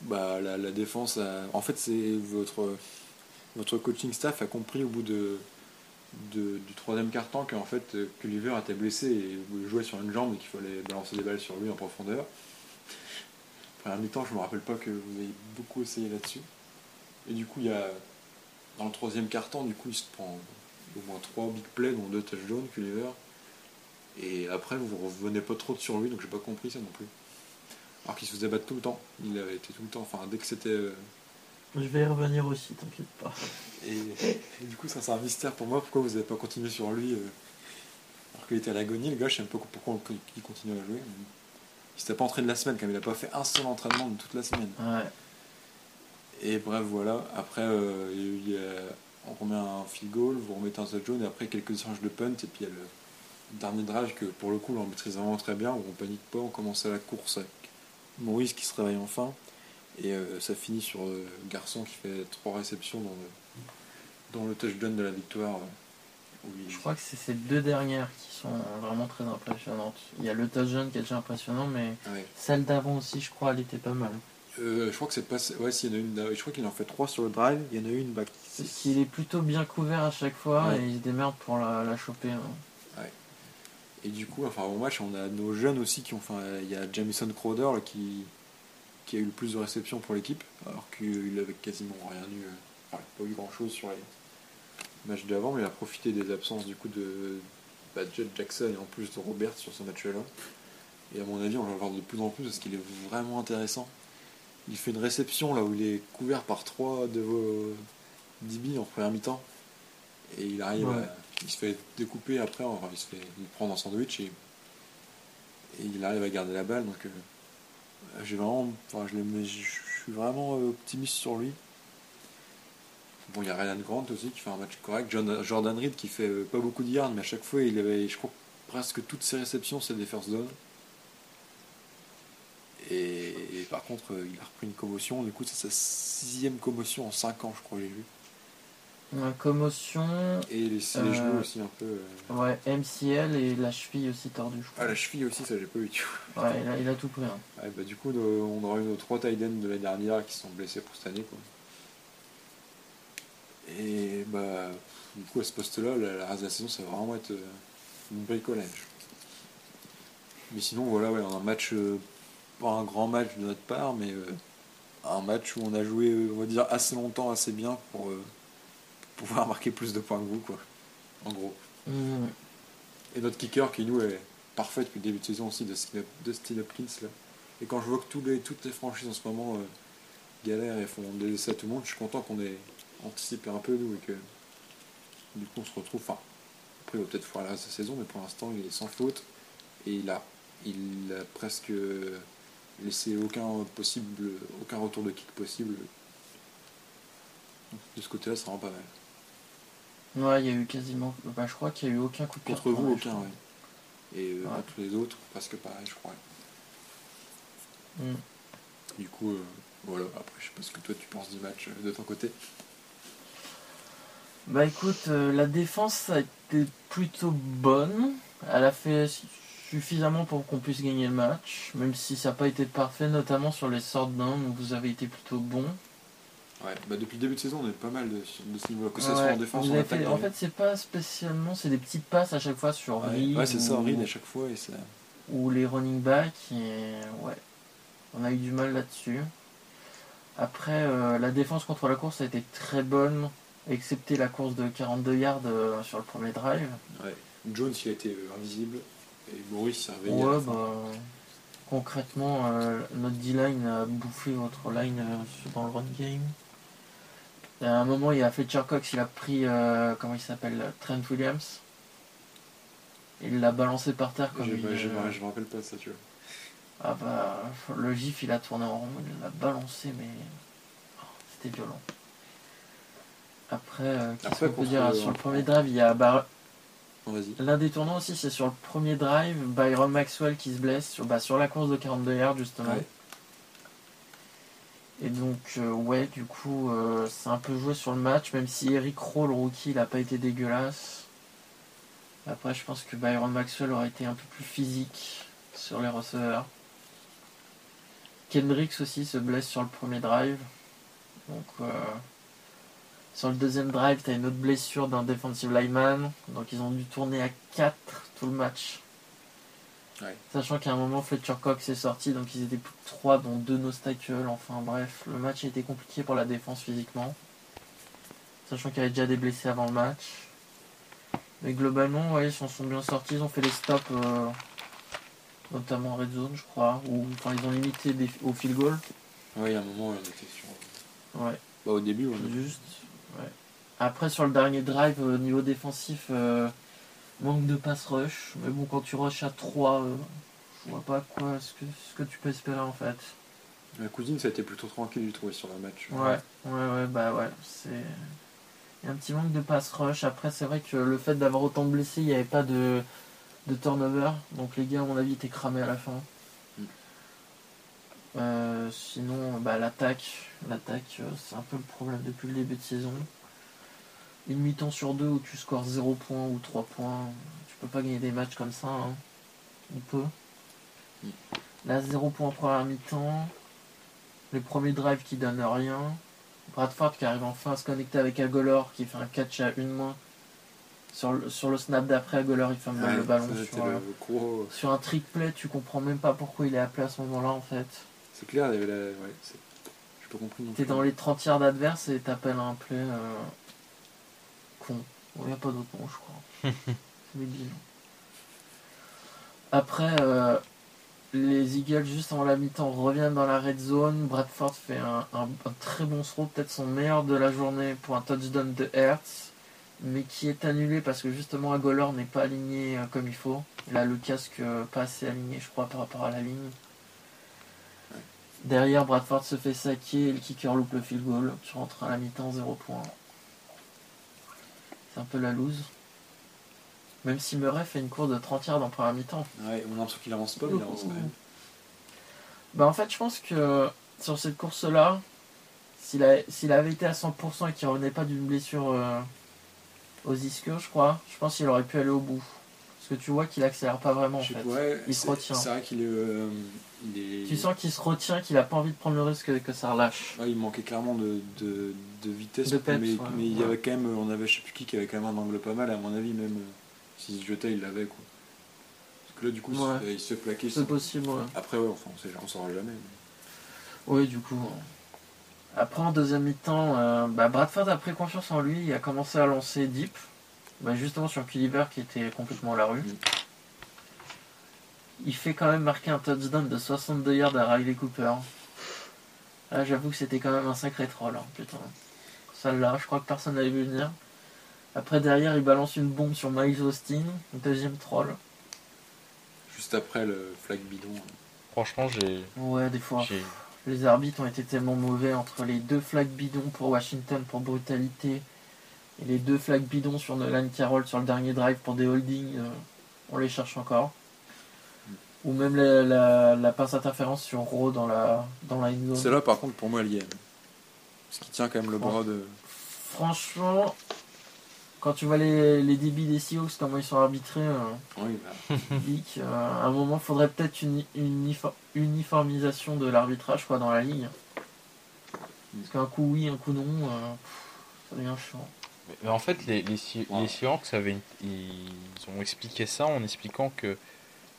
bah, la, défense a... En fait, c'est votre, votre coaching staff a compris au bout de, du troisième quart-temps qu'en fait, que était blessé et jouait sur une jambe et qu'il fallait balancer des balles sur lui en profondeur. Première mi-temps, je me rappelle pas que vous avez beaucoup essayé là-dessus. Et du coup, il y a dans le troisième quart-temps, du coup, il se prend au moins trois big plays, dont deux touchdowns, Culliver. Et après, vous revenez pas trop sur lui, donc j'ai pas compris ça non plus. Alors qu'il se faisait battre tout le temps. Il avait été tout le temps, enfin, dès que c'était. euh, Je vais y revenir aussi, t'inquiète pas. Et, et du coup, ça, c'est un mystère pour moi. Pourquoi vous avez pas continué sur lui euh, alors qu'il était à l'agonie Le gars, je sais même pas pourquoi il continue à jouer. Il s'était pas entraîné de la semaine, quand même. Il a pas fait un seul entraînement de toute la semaine. Ouais. Et bref, voilà. Après, euh, il y a on remet un field goal, vous remettez un touchdown, et après quelques échanges de punt, et puis il y a le dernier drive que pour le coup, là, on maîtrise vraiment très bien, où on panique pas, on commence à la course avec Maurice qui se réveille enfin, et euh, ça finit sur euh, Garçon qui fait trois réceptions dans le, dans le touchdown de la victoire. Je crois que c'est ces deux dernières qui sont vraiment très impressionnantes. Il y a le touchdown qui est déjà impressionnant, mais Ouais. celle d'avant aussi, je crois, elle était pas mal. Euh, je crois que c'est pas. Ouais, s'il y en a une. Je crois qu'il en fait trois sur le drive, il y en a une qui- Parce qu'il est plutôt bien couvert à chaque fois Ouais. et il se démerde pour la, la choper. hein. Et du coup, enfin, au match, on a nos jeunes aussi qui ont. Enfin, il y a Jamison Crowder là, qui, qui a eu le plus de réceptions pour l'équipe, alors qu'il avait quasiment rien eu. euh, Enfin, il pas eu grand chose sur les matchs d'avant, mais il a profité des absences du coup de bah, Jed Jackson et en plus de Robert sur ce match-là. Et à mon avis, on va le voir de plus en plus parce qu'il est vraiment intéressant. Il fait une réception là où il est couvert par trois de vos DB en première mi-temps. Et il arrive Ouais. à- Il se fait découper après, enfin, il se fait il prend un sandwich et, et il arrive à garder la balle. Donc euh, j'ai vraiment. Enfin, je, suis vraiment euh, optimiste sur lui. Bon, il y a Ryan Grant aussi qui fait un match correct. John- Jordan Reed qui fait euh, pas beaucoup de yards, mais à chaque fois, il avait, je crois, presque toutes ses réceptions, c'est des first down. Et par contre, euh, il a repris une commotion. Du coup, c'est sa sixième commotion en 5 ans, je crois, j'ai vu. Une commotion, Et les, les Euh, genoux aussi un peu. euh. ouais, MCL et la cheville aussi tordue, je Ah, crois. la cheville aussi, ça j'ai pas tu vois. Ouais, il a, il a tout pris. hein. Ouais, bah, du coup, nos- on aura eu nos trois tight de l'année dernière qui sont blessés pour cette année. Quoi. Et bah, du coup, à ce poste-là, la, la reste de la saison, ça va vraiment être euh, une bricolage. Mais sinon, voilà, ouais, on a un match, pas un grand match de notre part, mais euh, un match où on a joué, euh, on va dire, assez longtemps, assez bien pour, euh, pour pouvoir marquer plus de points que vous, quoi. En gros. Mmh. Et notre kicker qui nous est parfait depuis le début de saison aussi de Steve Hopkins là. Et quand je vois que tous les, toutes les franchises en ce moment euh, galèrent et font des essais à tout le monde, je suis content qu'on ait anticipé un peu nous et que du coup on se retrouve. Enfin, après il va peut-être la de la saison, mais pour l'instant il est sans faute et il a, il a presque laissé aucun possible, aucun retour de kick possible. Donc, de ce côté-là, ça rend pas mal. Ouais, il y a eu quasiment. Bah, je crois qu'il y a eu aucun coup de cœur. Contre vous, pour aucun. Et euh, Ouais. contre les autres, presque pareil, je crois. je crois. Mm. Du coup, euh, voilà. Après, je sais pas ce que toi tu penses du match euh, de ton côté. Bah écoute, euh, la défense a été plutôt bonne. Elle a fait suffisamment pour qu'on puisse gagner le match, même si ça n'a pas été parfait, notamment sur les sorts d'un où vous avez été plutôt bon. Ouais, bah depuis le début de saison, on est pas mal de, de ce niveau-là, que ce soit en défense ou en avez attaque. fait- en fait, c'est pas spécialement, c'est des petites passes à chaque fois sur ouais, Reed ouais, c'est ça, Reed à chaque fois. Et ça... ou les running backs et ouais on a eu du mal là-dessus après euh, la défense contre la course a été très bonne excepté la course de 42 yards euh, sur le premier drive Ouais. Jones, il a été invisible. Et Maurice ouais bah concrètement euh, notre D-line a bouffé votre line euh, dans le run game à un moment il y a Fletcher Cox il a pris euh, comment il s'appelle Trent Williams il l'a balancé par terre comme il, je, me- rappelle pas de ça, tu vois. Ah bah, le gif il a tourné en rond, il l'a balancé, mais oh, c'était violent. Après, qu'est-ce qu'on peut dire Sur le premier drive, il y a bah. L'un des tournants aussi, c'est sur le premier drive, Byron Maxwell qui se blesse sur, bah, sur la course de 42 yards justement. Ouais. Et donc, euh, ouais, du coup, euh, c'est un peu joué sur le match, même si Eric Rowe, le rookie, il a pas été dégueulasse. Après, je pense que Byron Maxwell aurait été un peu plus physique sur les receveurs. Kendricks aussi se blesse sur le premier drive. Donc, euh, sur le deuxième drive, tu as une autre blessure d'un defensive lineman. Donc, ils ont dû tourner à 4 tout le match. Ouais. Sachant qu'à un moment, Fletcher Cox est sorti, donc ils étaient plus de 3, dont 2 no tackles. Enfin bref, le match a été compliqué pour la défense physiquement. Sachant qu'il y avait déjà des blessés avant le match. Mais globalement, ouais, ils s'en sont bien sortis. Ils ont fait les stops, euh, notamment en red zone, je crois. Ou enfin, ils ont limité des- au field goal. Ouais, il y a un moment, on était sur. Ouais. Bah, au début, on. Juste. Ouais. Après, sur le dernier drive, au niveau défensif, euh, manque de pass rush. Mais bon, quand tu rushes à 3, euh, je vois pas quoi ce que, ce que tu peux espérer en fait. La cousine, ça a été plutôt tranquille, du trouvé sur le match. Ouais, ouais, ouais, bah ouais. C'est. Il y a un petit manque de pass rush. Après, c'est vrai que le fait d'avoir autant de blessés, il n'y avait pas de, de turnover. Donc les gars, à mon avis, étaient cramés à la fin. Euh, sinon, bah, l'attaque, l'attaque, euh, c'est un peu le problème depuis le début de saison. Une mi-temps sur deux où tu scores 0 points ou 3 points, tu peux pas gagner des matchs comme ça. Hein. On peut. Là, 0 points première mi-temps. Les premiers drives qui donnent rien. Bradford qui arrive enfin à se connecter avec Agolor qui fait un catch à une main. Sur le, sur le snap d'après, Agolor il fumble Ouais, le ballon sur, le gros. sur un trick play. Tu comprends même pas pourquoi il est appelé à ce moment-là en fait. C'est clair, il y avait la. Ouais, c'est. J'ai pas compris non T'es plus. dans les 30 yards d'adverse et t'appelles un play euh, con. Il n'y a pas d'autre nom, je crois. C'est débile. Après, euh, les Eagles, juste avant la mi-temps, reviennent dans la red zone. Bradford fait un, un- un très bon throw, peut-être son meilleur de la journée pour un touchdown de Hertz, mais qui est annulé parce que justement Agolor n'est pas aligné euh, comme il faut. Il a le casque pas assez aligné, je crois, par rapport à la ligne. Derrière, Bradford se fait saquer et le kicker loupe le field goal. Tu rentres à la mi-temps, 0 points. C'est un peu la loose. Même si Murray fait une course de 30 yards en première mi-temps. Ouais, on a l'impression qu'il avance pas, mais il avance quand même. Bah en fait, je pense que sur cette course-là, s'il avait été à 100% et qu'il revenait pas d'une blessure euh, aux ischios, je crois, je pense qu'il aurait pu aller au bout. Que tu vois qu'il accélère pas vraiment en fait. ouais, Il se retient. C'est vrai qu'il est. euh, est- Tu sens qu'il se retient, qu'il a pas envie de prendre le risque que ça relâche. Ouais, il manquait clairement de, de, de vitesse, De peps, mais, ouais. mais il y avait quand même, on avait je sais plus qui qui avait quand même un angle pas mal, à mon avis, même euh, s'il se jetait, il l'avait quoi. Parce que là, du coup, il se plaquait. C'est possible. Après, ouais, enfin, on, saura jamais. mais- Oui, du coup. Après, en deuxième mi-temps, euh, bah, Bradford a pris confiance en lui. Il a commencé à lancer deep. Bah, justement sur Culliver qui était complètement à la rue. Il fait quand même marquer un touchdown de 62 yards à Riley Cooper. Là, j'avoue que c'était quand même un sacré troll. hein, putain. Celle-là, je crois que personne n'avait vu venir. Après, derrière, il balance une bombe sur Miles Austin. Deuxième troll. Juste après le flag bidon. Franchement, j'ai. Ouais, des fois. Les arbitres ont été tellement mauvais entre les deux flags bidons pour Washington pour brutalité Et les deux flags bidons sur Nolan Carroll sur le dernier drive pour des holdings, euh, on les cherche encore. Ou même la, la, la passe interférence sur Raw dans la, dans la zone. C'est là, par contre, pour moi, elle y est. Parce qu'il tient quand même le bras de. Franchement, quand tu vois les, les débits des Seahawks, comment ils sont arbitrés, euh, Oui, bah, Vic, euh, à un moment, faudrait peut-être une, une unifor- uniformisation de l'arbitrage quoi, dans la ligne. Parce qu'un coup oui, un coup non, euh, pff, ça devient chiant. Mais- mais en fait, les, les, Wow. les Seahawks avaient une- ils ont expliqué ça en expliquant que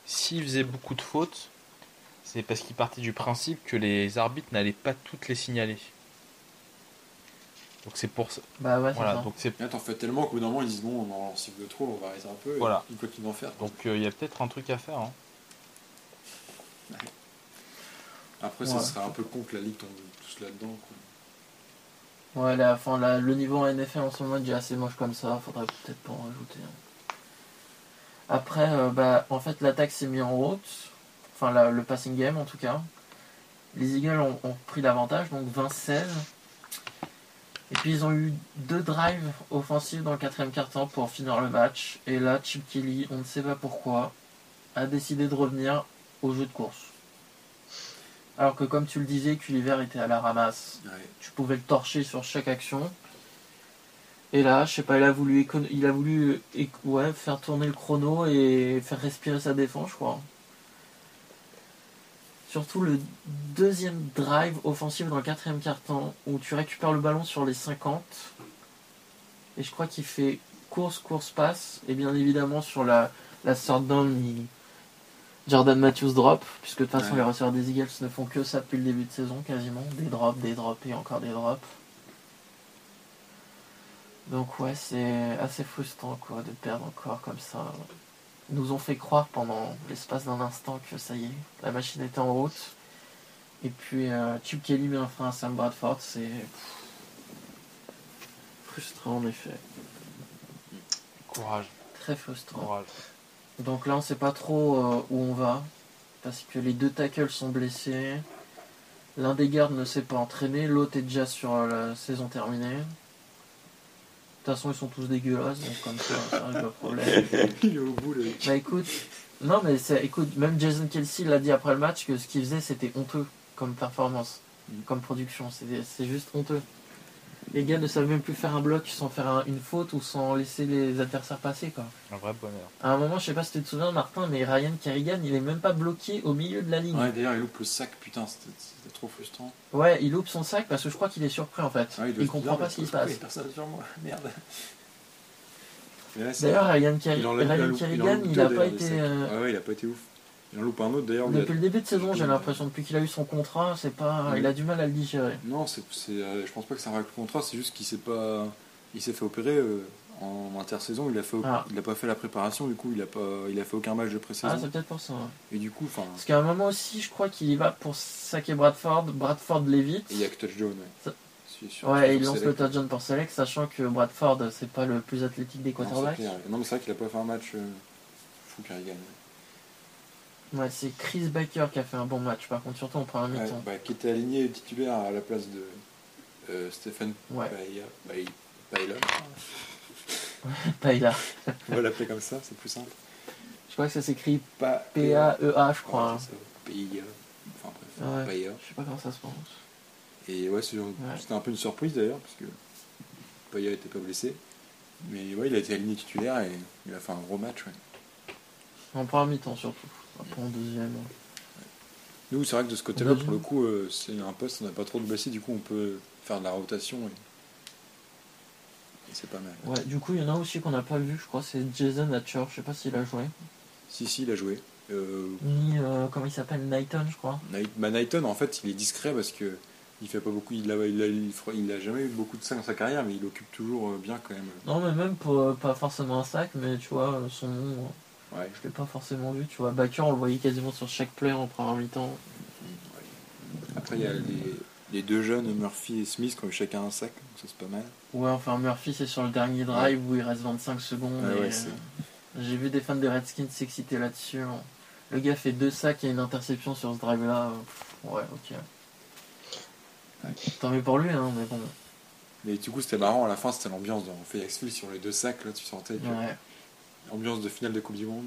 s'ils faisaient beaucoup de fautes, c'est parce qu'ils partaient du principe que les arbitres n'allaient pas toutes les signaler. Donc c'est pour ça. Bah ouais, c'est Voilà, ça. donc c'est là, t'en fais tellement qu'au bout d'un moment, ils disent bon, on en cible trop, on va arrêter un peu. Voilà. Et faire. donc euh, il y a peut-être un truc à faire. hein. Après, Ouais. ça serait un peu con que la ligue tombe tous là-dedans. quoi. Ouais, la, enfin, la- le niveau en en ce moment est déjà assez moche comme ça, faudrait peut-être pas en rajouter. hein. Après, euh, bah, en fait, l'attaque s'est mise en route, enfin le passing game en tout cas. Les Eagles ont, ont pris l'avantage, donc 20-16. Et puis ils ont eu deux drives offensifs dans le quatrième quart-temps pour finir le match. Et là, Chip Kelly, on ne sait pas pourquoi, a décidé de revenir au jeu de course. Alors que comme tu le disais, Culliver était à la ramasse Ouais. tu pouvais le torcher sur chaque action. Et là, je sais pas, il a voulu, il a voulu ouais, faire tourner le chrono et faire respirer sa défense, je crois. Surtout le deuxième drive offensif dans le quatrième quart-temps où tu récupères le ballon sur les 50. Et je crois qu'il fait course, course, passe. Et bien évidemment, sur la, la third down, il- Jordan Matthews drop, puisque de toute façon Ouais. les receveurs des Eagles ne font que ça depuis le début de saison quasiment. Des drops, des drops et encore des drops. Donc ouais, c'est assez frustrant quoi de perdre encore comme ça. Ils nous ont fait croire pendant l'espace d'un instant que ça y est, la machine était en route. Et puis euh, Chip Kelly met un frein à Sam Bradford, c'est frustrant en effet. Courage, Très frustrant. courage. Donc là, on sait pas trop euh, où on va. Parce que les deux tackles sont blessés. L'un des gardes ne s'est pas entraîné. L'autre est déjà sur la saison terminée. De toute façon, ils sont tous dégueulasses. Donc comme ça, ça règle le problème. Il est au bout, le Bah écoute, non mais écoute, même Jason Kelsey l'a dit après le match que ce qu'il faisait c'était honteux comme performance, Mm. comme production. C'est juste honteux. Les gars ne savent même plus faire un bloc sans faire un- une faute ou sans laisser les adversaires passer quoi. Un vrai bonheur. À un moment, je sais pas si tu te souviens, Martin, mais Ryan Kerrigan, il est même pas bloqué au milieu de la ligne. Ouais, d'ailleurs, il loupe le sac, putain, c'était trop frustrant. Ouais, il loupe son sac parce que je crois qu'il est surpris en fait. Ah, il se comprend dire, pas ce qui se passe. il personne sur moi, merde. D'ailleurs, Ryan, il il il Kerrigan, il deux, a pas été. euh, Ouais, ouais, il a pas été ouf. Il en loupe un autre d'ailleurs. a- Depuis le début de saison, j'ai l'impression, depuis qu'il a eu son contrat, c'est pas, il a du mal à le digérer. Non, c'est, c'est, euh, je pense pas que c'est un règle contrat, c'est juste qu'il s'est pas, il s'est fait opérer euh, en intersaison. Il a fait, Ah. il a pas fait la préparation, du coup il a pas, il a fait aucun match de pré-saison. Ah, c'est peut-être pour ça. ouais. et du coup, enfin, Parce qu'à un moment aussi, je crois qu'il y va pour saquer Bradford. Bradford l'évite. il y a que touchdown. Ouais. Ça- Ouais, il lance le touchdown pour Select, sachant que Bradford, c'est pas le plus athlétique des Non, quarterbacks. clair. Non, mais c'est vrai qu'il a pas fait un match euh, fou Kerrigan. Ouais, c'est Chris Baker qui a fait un bon match, par contre, surtout en première Ouais, mi-temps. bah, qui était aligné titulaire à la place de euh, Stephen Ouais, pas là. On va l'appeler comme ça, c'est plus simple. Je crois que ça s'écrit P-A-E-A, je crois. Hein. Bailla. Enfin bref. Bailla. Je sais pas comment ça se prononce. Et ouais, c'était un peu une surprise d'ailleurs, parce que Paya était pas blessé. Mais ouais, il a été aligné titulaire et il a fait un gros match. En première mi-temps, surtout. Après, en deuxième. Nous, c'est vrai que de ce côté-là, pour le coup, euh, c'est un poste, on n'a pas trop de blessés, du coup, on peut faire de la rotation. Et, et c'est pas mal. Ouais, du coup, il y en a aussi qu'on n'a pas vu, je crois, c'est Jason Hatcher. Je sais pas s'il a joué. Si, si, il a joué. Euh, Ni, euh, comment il s'appelle, Knighton, je crois. Bah, Knighton, en fait, il est discret parce que il fait pas beaucoup, il a, il a, il fera- il a jamais eu beaucoup de sacs dans sa carrière, mais il occupe toujours bien quand même. Non, mais même pour pas forcément un sac, mais tu vois, son nom, Ouais. je l'ai pas forcément vu. Tu vois, Baker, on le voyait quasiment sur chaque play en première mi-temps. Après, il y a les, les deux jeunes, Murphy et Smith, qui ont eu chacun un sac, donc ça c'est pas mal. Ouais, enfin, Murphy, c'est sur le dernier drive où il reste 25 secondes. Ouais, euh, J'ai vu des fans des Redskins s'exciter là-dessus. Le gars fait deux sacs et une interception sur ce drive-là. euh, Ouais, ok. Tant mieux pour lui, hein, mais bon. Mais du coup, c'était marrant. À la fin, c'était l'ambiance dans Fayetteville sur les deux sacs. Là, tu sentais que Ouais. Ambiance de finale de Coupe du Monde.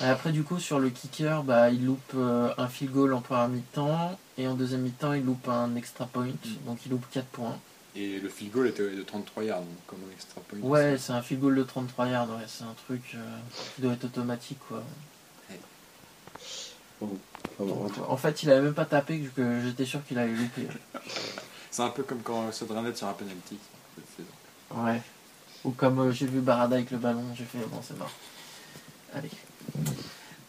Après, du coup, sur le kicker, bah, il loupe euh, un field goal en première mi-temps. Et en deuxième mi-temps, il loupe un extra point. Donc, il loupe 4 points. Et le field goal était de 33 yards, donc comme un extra point. Ouais, c'est un field goal de 33 yards. Ouais, c'est un truc euh, qui doit être automatique, quoi. Enfin, bon, Donc, en fait, il avait même pas tapé que j'étais sûr qu'il allait louper. C'est un peu comme quand Sodranette sur un penalty. Ouais. Ou comme euh, j'ai vu Barada avec le ballon, j'ai fait bon, c'est mort. Allez.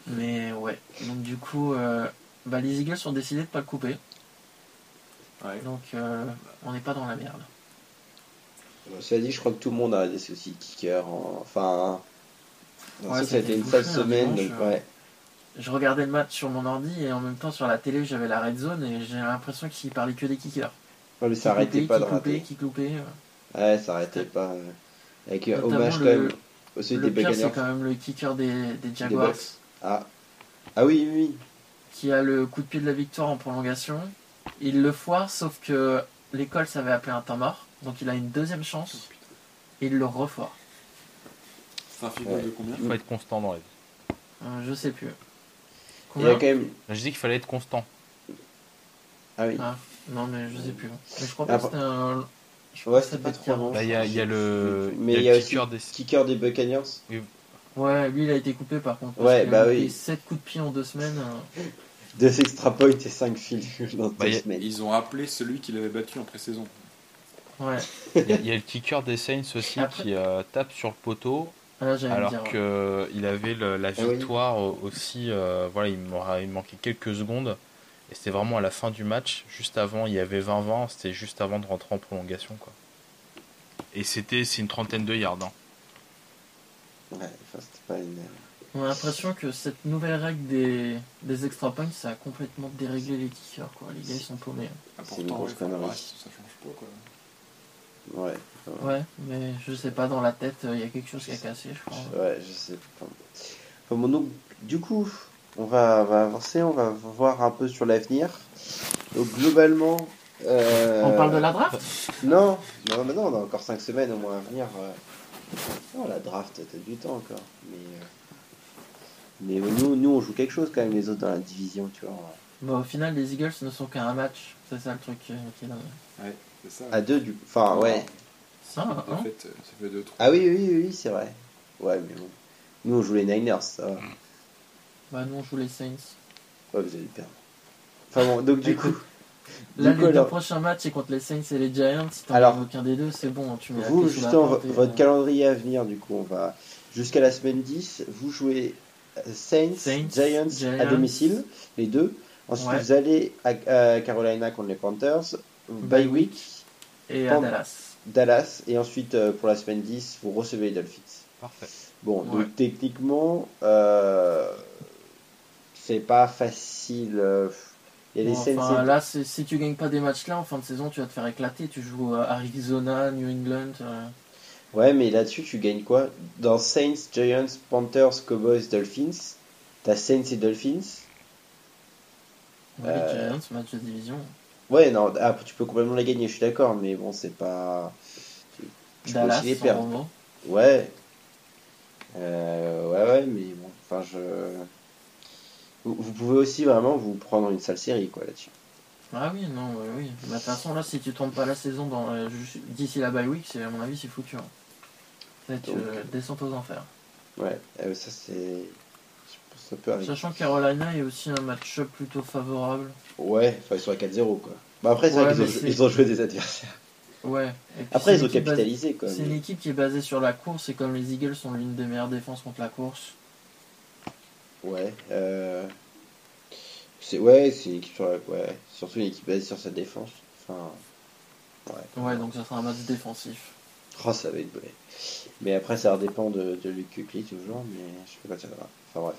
Mais ouais. Donc, du coup, euh, bah, les Eagles ont décidé de pas le couper. Ouais. Donc, euh, on n'est pas dans la merde. Cela dit, je crois que tout le monde a des soucis de kicker. en- Enfin, Ouais, ça, a été une sale semaine. dimanche, Donc, ouais. Je regardais le match sur mon ordi et en même temps sur la télé j'avais la red zone et j'ai l'impression qu'il parlait que des kickers. Non, mais Qui ça arrêtait pas de qui cloupaient, rater. qui cloupaient. Ouais, ça arrêtait pas. Avec Notamment hommage quand le- même au celui Le des pire c'est quand même le kicker des, Jaguars. Ah. ah oui, oui, oui. qui a le coup de pied de la victoire en prolongation. Il le foire sauf que l'école s'avait appelé un temps mort donc il a une deuxième chance et il le refoire. C'est un field goal Ouais. de combien Il faut être constant dans la vie. Euh, je sais plus. Il y a quand même. Je dis qu'il fallait être constant. Ah oui. Ah, Non mais je sais plus. Mais je crois pas que c'était un. Je pas trop long. Bah, il y a, il le, Mais il il y a aussi kicker des. Kicker des Buccaneers. Ouais, lui il a été coupé par contre. Ouais, qu'il bah oui. loupé 7 coups de pied en deux semaines. euh. Deux extra points et 5 fils dans Bah, deux il y a- semaines. Ils ont appelé celui qui l'avait battu en pré-saison. Ouais. Il y, a, il y a le kicker des Saints aussi Après- qui euh, tape sur le poteau Ah, alors dire. ouais. que il avait le- la Ah oui. victoire euh, aussi. euh, voilà, il, m'aura- il manquait quelques secondes et c'était vraiment à la fin du match, juste avant. Il y avait 20-20, c'était juste avant de rentrer en prolongation quoi. Et c'était c'est une trentaine de yards. hein. Ouais, c'était pas une. On a l'impression que cette nouvelle règle des, des extra points, ça a complètement déréglé les kickers. Quoi. Les gars, ils sont paumés. Ah, C'est une pourtant, grosse ouais, enfin, connerie. ouais, ça change pas quoi. Ouais. Ouais, mais je sais pas, dans la tête, il y a quelque chose qui a cassé, je crois. Ouais, je sais pas. Enfin, bon, donc, du coup, on va, on va avancer, on va voir un peu sur l'avenir. Donc, globalement. euh, On parle de la draft? Non, non, mais non, on a encore 5 semaines au moins à venir. euh. Non, la draft, t'as du temps encore. Mais, euh, mais nous, nous, on joue quelque chose quand même, les autres dans la division, tu vois. Bah, Au final, les Eagles ne sont qu'à un match. C'est ça le truc qui est. Ouais, c'est ça. À deux, du Enfin, ouais. Ça, hein En fait, ça fait 2 3 Ah oui, oui, oui, oui, c'est vrai. Ouais, mais bon. Nous, on joue les Niners, ça va. Bah, nous, on joue les Saints. Ouais, vous allez perdre. Enfin bon, donc du Écoute, coup. Là, du coup, les deux alors, prochains matchs, c'est contre les Saints et les Giants. Si t'en Alors, aucun des deux, c'est bon. Tu mets la Vous, justement, votre euh, calendrier à venir, du coup, on va jusqu'à la semaine 10, vous jouez euh, Saints, Saints, Giants, à domicile, les deux. Ensuite, Ouais. vous allez à, à Carolina contre les Panthers, bye week, Et à Dallas. Dallas, et ensuite, euh, pour la semaine 10, vous recevez les Dolphins. Parfait. Bon, Ouais. donc techniquement, euh, c'est pas facile. euh, Il y a les Bon, enfin, et- là, si tu gagnes pas des matchs là, en fin de saison, tu vas te faire éclater. Tu joues à Arizona, New England. euh, Ouais, mais là-dessus, tu gagnes quoi? Dans Saints, Giants, Panthers, Cowboys, Dolphins, t'as Saints et Dolphins? ouais, Euh, Giants, match de division. Ouais, non, ah, tu peux complètement les gagner, je suis d'accord, mais bon, c'est pas. Tu, peux aussi les perdre. Ouais. Euh, ouais, ouais, mais bon, enfin, je. Vous, vous pouvez aussi vraiment vous prendre une sale série, quoi, là-dessus. Ah oui, non, ouais, oui. Bah, De toute façon, là, si tu tombes pas la saison dans, euh, d'ici la bye week, c'est, à mon avis, c'est foutu. Hein. Donc, euh, descente aux enfers. Ouais, euh, ça, c'est. Ça peut arriver. Sachant que Carolina est aussi un match-up plutôt favorable. Ouais, enfin, ils sont à 4-0, quoi. Bah, après, c'est Ouais, vrai qu'ils ont, ils ont joué des adversaires. Ouais. Et puis, Après, ils ont capitalisé, quoi. C'est mais- une équipe qui est basée sur la course et comme les Eagles sont l'une des meilleures défenses contre la course. Ouais. Euh... C'est ouais, c'est une équipe sur la... ouais, surtout une équipe basée sur sa défense. Enfin, ouais. Ouais, donc ça sera un match défensif. Oh, ça va être ouais. Mais après, ça dépend de, de Luke Kuechly toujours, mais je sais pas quand ça va. Enfin bref.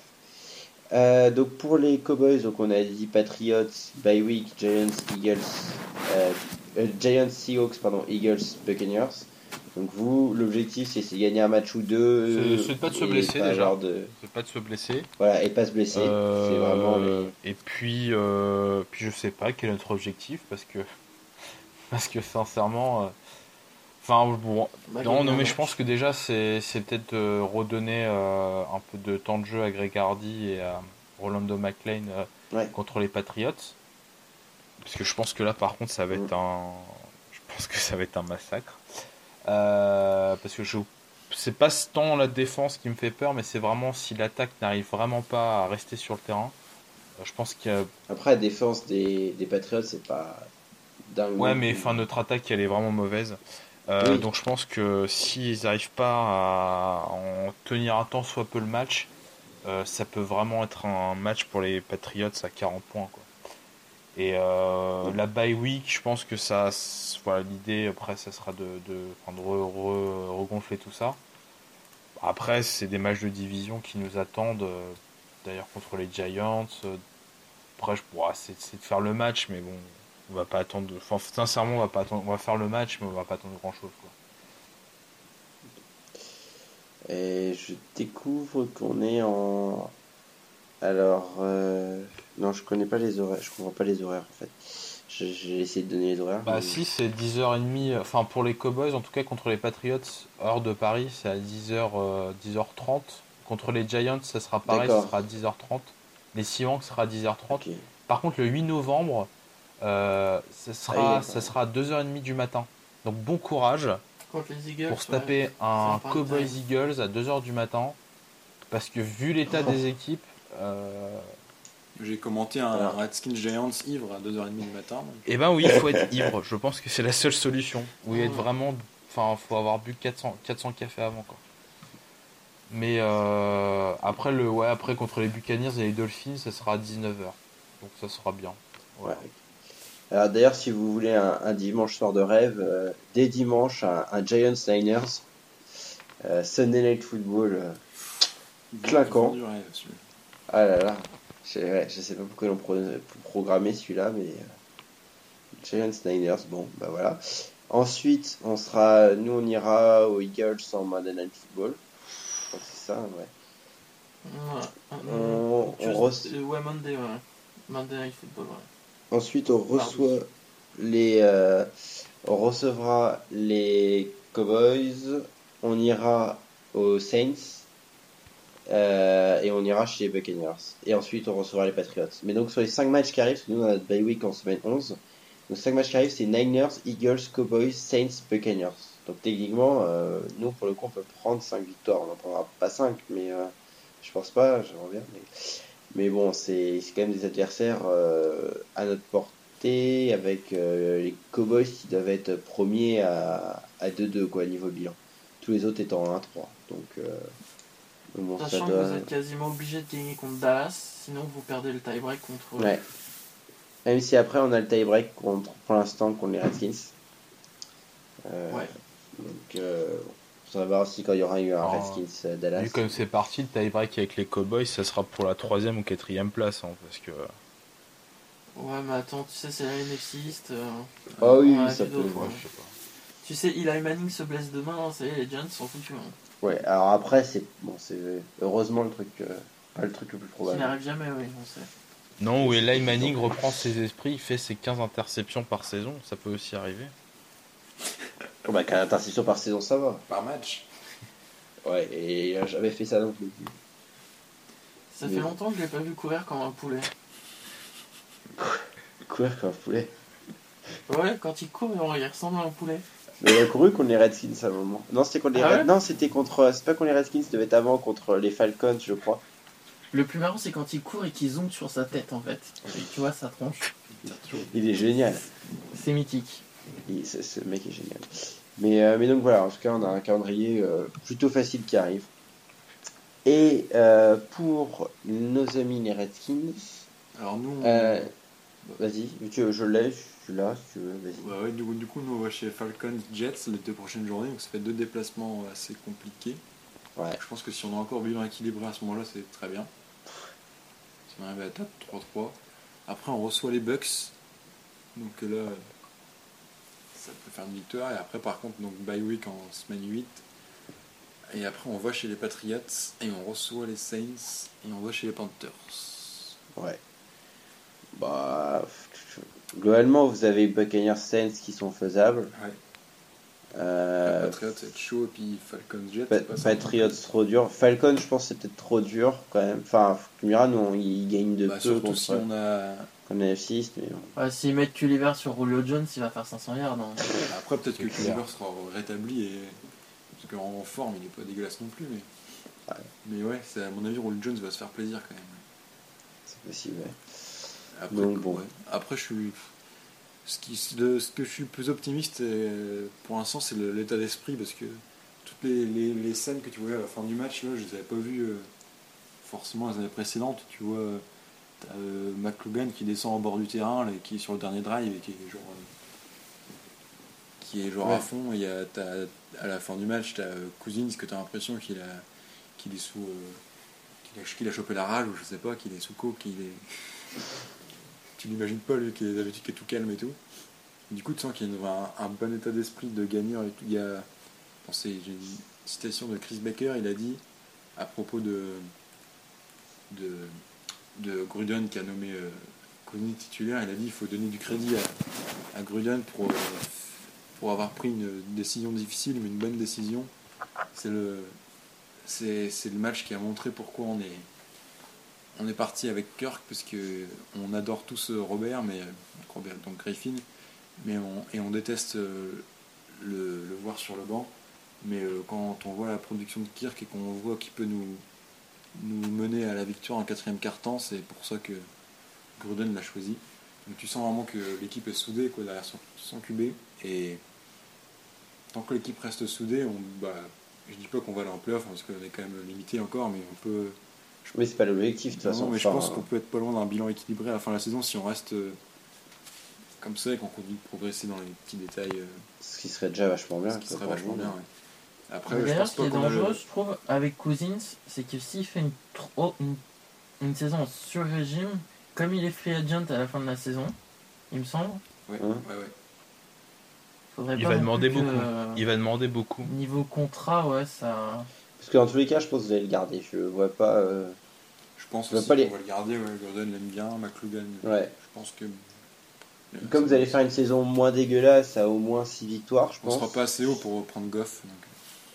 Euh, donc pour les Cowboys, donc on a dit Patriots, bye week, Giants, Eagles, euh, euh, Giants, Seahawks, pardon, Eagles, Buccaneers. Donc vous, l'objectif c'est c'est gagner un match ou deux. C'est- c'est pas de se blesser, pas déjà. de... C'est pas de se blesser. Voilà, et pas se blesser. Euh, C'est vraiment les... Et puis, euh, puis je sais pas quel est notre objectif parce que parce que sincèrement, euh, Enfin, bon, non, mais je pense que déjà, c'est c'est peut-être euh, redonner euh, un peu de temps de jeu à Greg Hardy et à Rolando McLean euh, Ouais. contre les Patriots. Parce que je pense que là, par contre, ça va être Mm. un. Je pense que ça va être un massacre. Euh, parce que je. C'est pas tant la défense qui me fait peur, mais c'est vraiment si l'attaque n'arrive vraiment pas à rester sur le terrain. Je pense a Après, la défense des, des Patriots, c'est pas dingue. Ouais, mais enfin, notre attaque, elle est vraiment mauvaise. Euh, Oui. Donc je pense que s'ils n'arrivent pas à en tenir un temps soit peu le match, euh, ça peut vraiment être un match pour les Patriots à 40 points. Quoi. Et euh, la bye week, je pense que ça, voilà, l'idée après, ça sera de, de, de re- re- regonfler tout ça. Après, c'est des matchs de division qui nous attendent, euh, d'ailleurs contre les Giants. euh, Après, je, bon, c'est de faire le match, mais bon, on va pas attendre. Enfin, sincèrement, on va pas attendre. On va faire le match, mais on va pas attendre grand chose. Quoi. Et je découvre qu'on est en. Alors, euh, non, je connais pas les horaires. Je comprends pas les horaires en fait. J'ai essayé de donner les horaires. Bah mais- si, c'est 10h30. Enfin, pour les Cowboys, en tout cas contre les Patriots, heure de Paris, c'est à 10h, euh, 10h30. Contre les Giants, ça sera pareil, ça sera à 10h30. Les Seahawks sera à 10h30. Ok. Par contre, le 8 novembre, euh, ça Ah sera, ça sera à 2h30 du matin. Donc bon courage Contre les Eagles. pour se ouais. taper un Cowboys. Eagles à 2h du matin. Parce que vu l'état des équipes, euh, J'ai commenté un Voilà. Redskins Giants ivre à 2h30 du matin. donc Eh ben oui, il faut être ivre. Je pense que c'est la seule solution. Oui, être vraiment. Enfin, faut avoir bu 400, 400 cafés avant, quoi. Mais euh, après, le, ouais, après, contre les Buccaneers et les Dolphins, ça sera à 19h. Donc ça sera bien. Ouais. Alors d'ailleurs, si vous voulez un, un dimanche soir de rêve, euh, dès dimanche, un, un Giants Niners, euh, Sunday Night Football. euh, Claquant. ah là là, je, ouais, je sais pas pourquoi l'on pro- programmé celui-là, mais euh, Giants Niners, bon, bah voilà. Ensuite, on sera, nous on ira aux Eagles en Monday Night Football. Je crois que c'est ça, ouais. Ouais. On- on reçoit- euh, Ouais, Monday, ouais. Monday Night Football, ouais. Ensuite, on reçoit les, euh, on recevra les Cowboys. On ira aux Saints euh, et on ira chez les Buccaneers. Et ensuite, on recevra les Patriots. Mais donc sur les 5 matchs qui arrivent, nous on a notre bye week en semaine 11. Donc 5 matchs qui arrivent, c'est Niners, Eagles, Cowboys, Saints, Buccaneers. Donc techniquement, euh, nous pour le coup, on peut prendre 5 victoires. On n'en prendra pas 5, mais euh, je pense pas. J'aimerais bien. Mais... Mais bon, c'est quand même des adversaires euh, à notre portée, avec euh, les Cowboys qui doivent être premiers à, à 2-2 quoi, niveau bilan. Tous les autres étant 1-3. Donc, ça Sachant doit... que vous êtes quasiment obligé de gagner contre Dallas, sinon vous perdez le tie-break contre. Ouais. Même si après on a le tie-break contre, pour l'instant contre les Redskins. Euh, Ouais. Donc, euh, on va voir aussi quand il y aura eu un Oh. Redskins euh, Dallas. Vu comme c'est parti, le tie-break avec les Cowboys, ça sera pour la troisième ou quatrième place. hein, parce que Ouais, mais attends, tu sais, c'est la NFC East. euh, Ah oui, ça peut, ouais. je sais pas. Tu sais, Eli Manning se blesse demain, hein, ça y est, les Giants sont foutus. Hein. Ouais, alors après, c'est bon, c'est heureusement le truc, euh, pas le truc le plus probable. n'arrive jamais, oui, on sait. Non, où Eli Manning reprend ses esprits, il fait ses 15 interceptions par saison, ça peut aussi arriver. Oh, bah, qu'un interception par saison, ça va. Par match. Ouais, et il a jamais fait ça non plus. Ça Mais- fait longtemps que je l'ai pas vu courir comme un poulet. Courir comme un poulet. Ouais, quand il court, il ressemble à un poulet. Mais il a couru contre les Redskins à un moment. Non, c'était contre les Ah ouais Red- Non, c'était contre. C'est pas contre les Redskins, devait être avant contre les Falcons, je crois. Le plus marrant, c'est quand il court et qu'il zoome sur sa tête, en fait. Et tu vois sa tronche. Il est génial. C'est mythique. Il- ce, ce mec est génial. Mais, euh, mais donc voilà, en tout cas, on a un calendrier euh, plutôt facile qui arrive. Et euh, pour nos amis les Redskins, Alors nous, on- euh, vas-y, je l'ai, je suis là, si tu veux, vas-y. Ouais, ouais, du, coup, du coup, nous on va chez Falcons Jets les deux prochaines journées, donc ça fait deux déplacements assez compliqués. Ouais. Je pense que si on a encore bilan équilibré à ce moment-là, c'est très bien. Si on arrive à la table 3-3. Après, on reçoit les Bucks. Donc là, ça peut faire une victoire. Et après, par contre, donc bye week en semaine 8. Et après, on va chez les Patriots. Et on reçoit les Saints. Et on va chez les Panthers. Ouais. Bah, globalement, vous avez Buccaneers Saints qui sont faisables. Ouais. Euh, Patriots, c'est chaud, et puis Falcons Jet. Pa-. Patriots trop dur. Falcon, je pense, c'est peut-être trop dur quand même. Enfin, tu me nous, on- ils gagnent de Bah, peu surtout contre si on a. comme la NFC East, mais bon. Ouais, S'ils mettent Culliver sur Julio Jones, il va faire 500 yards. hein. Après, peut-être que. Culver sera rétabli et. Parce qu'en forme, il est pas dégueulasse non plus, mais. Ouais. Mais ouais, à mon avis, Roll Jones va se faire plaisir quand même. c'est possible. ouais. Après, Donc, bon. ouais. Après, je suis. Ce, qui, le- ce que je suis plus optimiste euh, pour l'instant, c'est l'état d'esprit parce que toutes les, les- les scènes que tu voyais à la fin du match, là, je les avais pas vues euh, forcément les années précédentes. Tu vois, euh, t'as euh, McLugan qui descend au bord du terrain, là, qui est sur le dernier drive et qui est genre. euh, qui est genre à fond. Et il y a, t'as- à la fin du match, tu as Cousins que tu as l'impression qu'il a, qu'il est sous. euh, qu'il a, qu'il a chopé la rage ou je sais pas, qu'il est sous coke, qu'il est. tu n'imagines pas lui qui est tout calme et tout. Du coup, tu sens qu'il y a un, bon état d'esprit de gagnant et tout. Il y a, une citation de Chris Baker, il a dit à propos de de, de Gruden qui a nommé euh, titulaire, il a dit il faut donner du crédit à, à Gruden pour, euh, pour avoir pris une décision difficile, mais une bonne décision. C'est le, c'est, c'est le match qui a montré pourquoi on est, on est parti avec Kirk, parce que on adore tous euh, Robert, mais euh, Robert, donc Griffin, mais et on déteste euh, le, voir sur le banc. Mais quand on voit la production de Kirk et qu'on voit qu'il peut nous, mener à la victoire en quatrième quart-temps, c'est pour ça que Gruden l'a choisi. Donc tu sens vraiment que l'équipe est soudée quoi, derrière son, QB. Et tant que l'équipe reste soudée, on, bah, je dis pas qu'on va aller playoff parce qu'on est quand même limité encore, mais on peut. Mais c'est pas l'objectif, de toute Non, façon. mais je pense qu'on peut être pas loin d'un bilan équilibré à la fin de la saison si on reste euh, comme ça et qu'on continue de progresser dans les petits détails, euh, Ce qui serait déjà vachement bien. ce qui serait vachement bien. ouais. Après, je D'ailleurs, pense ce qui pas est le- dangereux, je trouve, avec Cousins, c'est que s'il fait une, trop, une, une saison en sur-régime, comme il est free agent à la fin de la saison, il me semble, Ouais, Hein ouais, ouais. faudrait Il pas va non demander beaucoup. euh, Il va demander beaucoup. Niveau contrat, ouais, ça. Parce que dans tous les cas, je pense que vous allez le garder. Je vois pas. euh, Je pense Je vois aussi pas qu'on les- va le garder. Ouais, Gordon l'aime bien, McLugan. Ouais. Je pense que. Comme vous allez faire une saison moins dégueulasse à au moins 6 victoires, je On pense. sera pas assez haut pour prendre Goff. donc.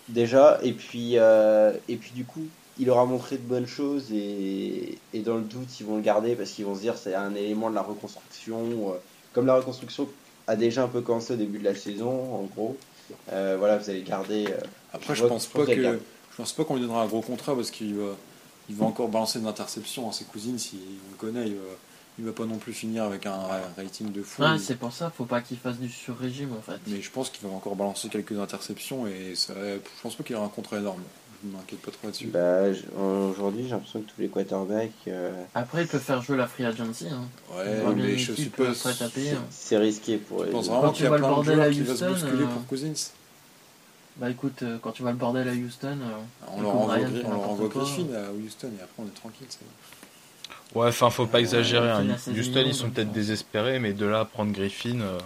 Déjà, et puis, euh, et puis du coup, il aura montré de bonnes choses et, et dans le doute, ils vont le garder parce qu'ils vont se dire c'est un élément de la reconstruction. euh, Comme la reconstruction a déjà un peu commencé au début de la saison, en gros. Euh, voilà, vous allez garder. euh, Après, Je je vois- pense je pense pas qu'elle que garde. Je pense pas qu'on lui donnera un gros contrat parce qu'il va il va encore balancer une interception à ses cousines si on le connaît. Il va, il va pas non plus finir avec un ra- rating de fou. Ouais, c'est pour ça, faut pas qu'il fasse du sur-régime en fait. mais je pense qu'il va encore balancer quelques interceptions et ça, je pense pas qu'il aura un contrat énorme. Je m'inquiète pas trop là-dessus. bah, j- aujourd'hui, j'ai l'impression que tous les quarterbacks, euh, Après, il peut faire jouer la free agency. Hein. ouais, Il aura bien mais je suis pas. euh, payer. hein. c'est risqué pour Je les. pense vraiment tu qu'il y a vois le plein de bordel joueurs à qui va se Houston, bousculer euh, pour Cousins. Bah écoute, euh, quand tu vois le bordel à Houston, euh, On et leur qu'on envoie, Ryan Gri- fait on leur n'importe envoie quoi. Griffin à Houston et après on est tranquille. ça va. Ouais, enfin, faut pas exagérer. Hein. il a 16 Houston, millions, ils sont peut-être euh. désespérés, mais de là à prendre Griffin, euh,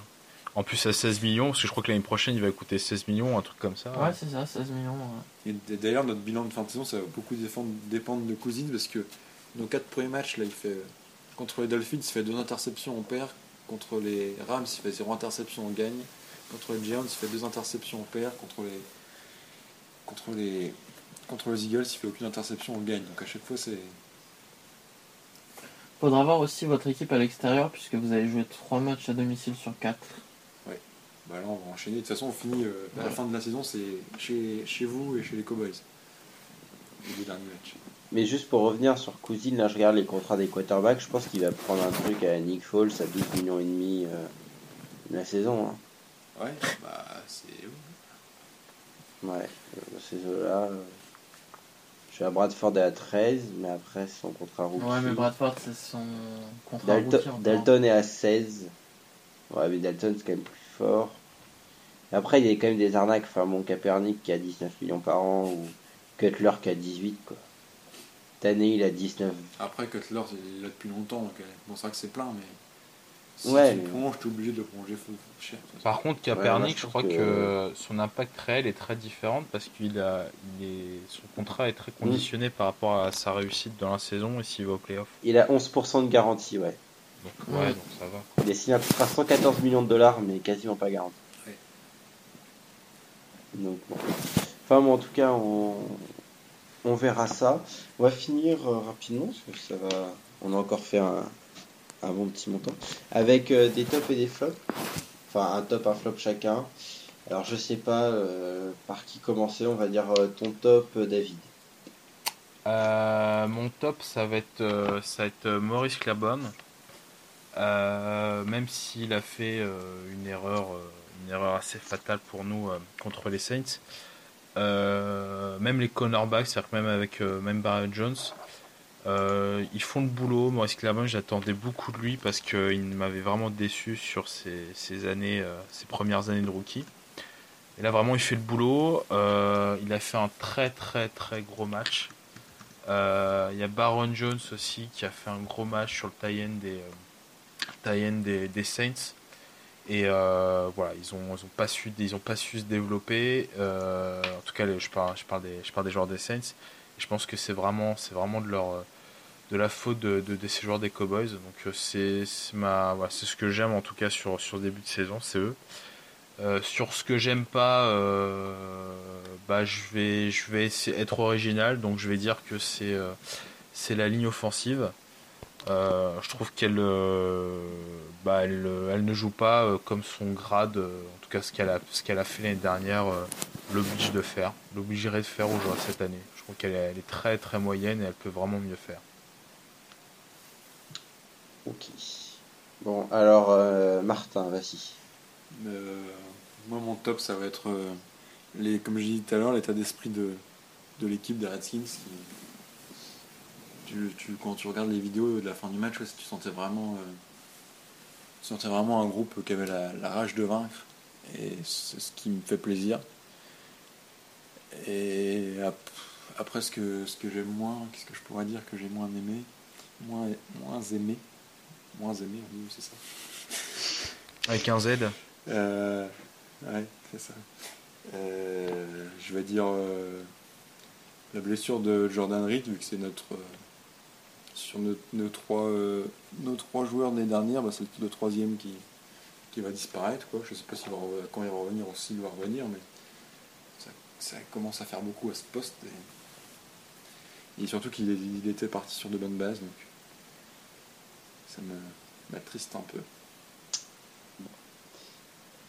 en plus à 16 millions, parce que je crois que l'année prochaine, il va coûter 16 millions, un truc comme ça. ouais, c'est ça, 16 millions. ouais. Et d'ailleurs, notre bilan de fin de saison, ça va beaucoup dépendre de Cousins parce que nos quatre premiers matchs, là, il fait contre les Dolphins, il fait deux interceptions, on perd. Contre les Rams, il fait zéro interception, on gagne. Contre les Giants, il fait deux interceptions, on perd. Contre les contre les contre les Eagles, il fait aucune interception, on gagne. Donc à chaque fois, c'est Faudra voir aussi votre équipe à l'extérieur, puisque vous avez joué 3 matchs à domicile sur 4. bah là, on va enchaîner. De toute façon, on finit euh, à la fin de la saison, c'est chez chez vous et chez les Cowboys. Les deux derniers matchs. Mais juste pour revenir sur Cousine, là je regarde les contrats des quarterbacks, je pense qu'il va prendre un truc à Nick Foles à 12 millions et demi euh, la saison. hein. Ouais, bah c'est. Ouais, euh, ces eaux-là. euh, Je suis à Bradford est à 13, mais après son contrat rookie. Ouais, mais Bradford, c'est son contrat Dalton, rookie encore. Dalton est à 16. Ouais, mais Dalton c'est quand même plus fort. Et après, il y a quand même des arnaques. Enfin, mon Kaepernick qui a 19 millions par an ou Cutler qui a 18, quoi. Il a 19. Après, Cutler, il est là depuis longtemps, donc euh, bon, c'est vrai que c'est plein, mais. Si Ouais, tu mais- le prolonges, t'es obligé de le prolonger fou- cher. Par contre, Ouais, moi, je je crois que... que- son impact réel est très différent parce qu'il a, il est, son contrat est très conditionné par rapport à sa réussite dans la saison et s'il va au playoff. Il a 11% de garantie, ouais. Donc, ouais, Ouais. donc ça va. Il est signé un contrat à 114 millions de dollars, mais quasiment pas garanti. Donc, bon. Enfin, bon, en tout cas, on, on verra ça. On va finir euh, rapidement, parce que ça va. On a encore fait un, un bon petit montant. Avec euh, des tops et des flops. Enfin, un top, un flop chacun. Alors, je sais pas euh, par qui commencer. On va dire euh, ton top, David. Mon top, ça va être, ça va être Maurice Clabon. Euh, même s'il a fait une erreur, une erreur assez fatale pour nous contre les Saints. Même les cornerbacks, c'est-à-dire même avec même Barry Jones, euh, ils font le boulot. Maurice Clabon, j'attendais beaucoup de lui parce qu'il m'avait vraiment déçu sur ses, années, euh, ses premières années de rookie. Et là, vraiment, il fait le boulot. Euh, il a fait un très très très gros match. Il y a Baron Jones aussi qui a fait un gros match sur le tie-in des, des, Saints. Et voilà, ils ont, ils ont pas su, pas su se développer. En tout cas, je parle, je parle des, je parle des joueurs des Saints. Je pense que c'est vraiment, c'est vraiment de leur, de la faute de, ces joueurs des Cowboys. Donc euh, c'est, ma, c'est ce que j'aime en tout cas sur, sur début de saison, c'est eux. Euh, sur ce que j'aime pas, euh, bah je vais, je vais être original, donc je vais dire que c'est, c'est la ligne offensive. Je trouve qu'elle, bah elle, elle ne joue pas comme son grade, en tout cas ce qu'elle a, ce qu'elle a fait l'année dernière, l'oblige de faire, l'obligerait de faire aujourd'hui cette année. Je trouve qu'elle est, est très très moyenne et elle peut vraiment mieux faire. Ok. Bon, alors, euh, Martin, vas-y. Euh, moi, mon top, ça va être, euh, les, comme j'ai dit tout à l'heure, l'état d'esprit de, de l'équipe des Redskins. tu, quand tu regardes les vidéos de la fin du match, tu sentais vraiment, euh, tu sentais vraiment un groupe qui avait la, rage de vaincre. Et c'est ce qui me fait plaisir. Et ap- après, ce que, ce que j'aime moins, qu'est-ce que je pourrais dire que j'ai moins aimé? Moins, moins aimé? Moins aimé, oui, c'est ça. Avec un Z, Euh, ouais, c'est ça. Euh, je vais dire euh, la blessure de Jordan Reed, vu que c'est notre. sur nos, nos trois, nos trois joueurs de l'année dernière, bah, c'est le troisième qui, qui va disparaître. Quoi. Je sais pas va, quand il va revenir ou s'il va revenir, mais ça, ça commence à faire beaucoup à ce poste. Et, et surtout qu'il était parti sur de bonnes bases, donc ça me m'attriste un peu.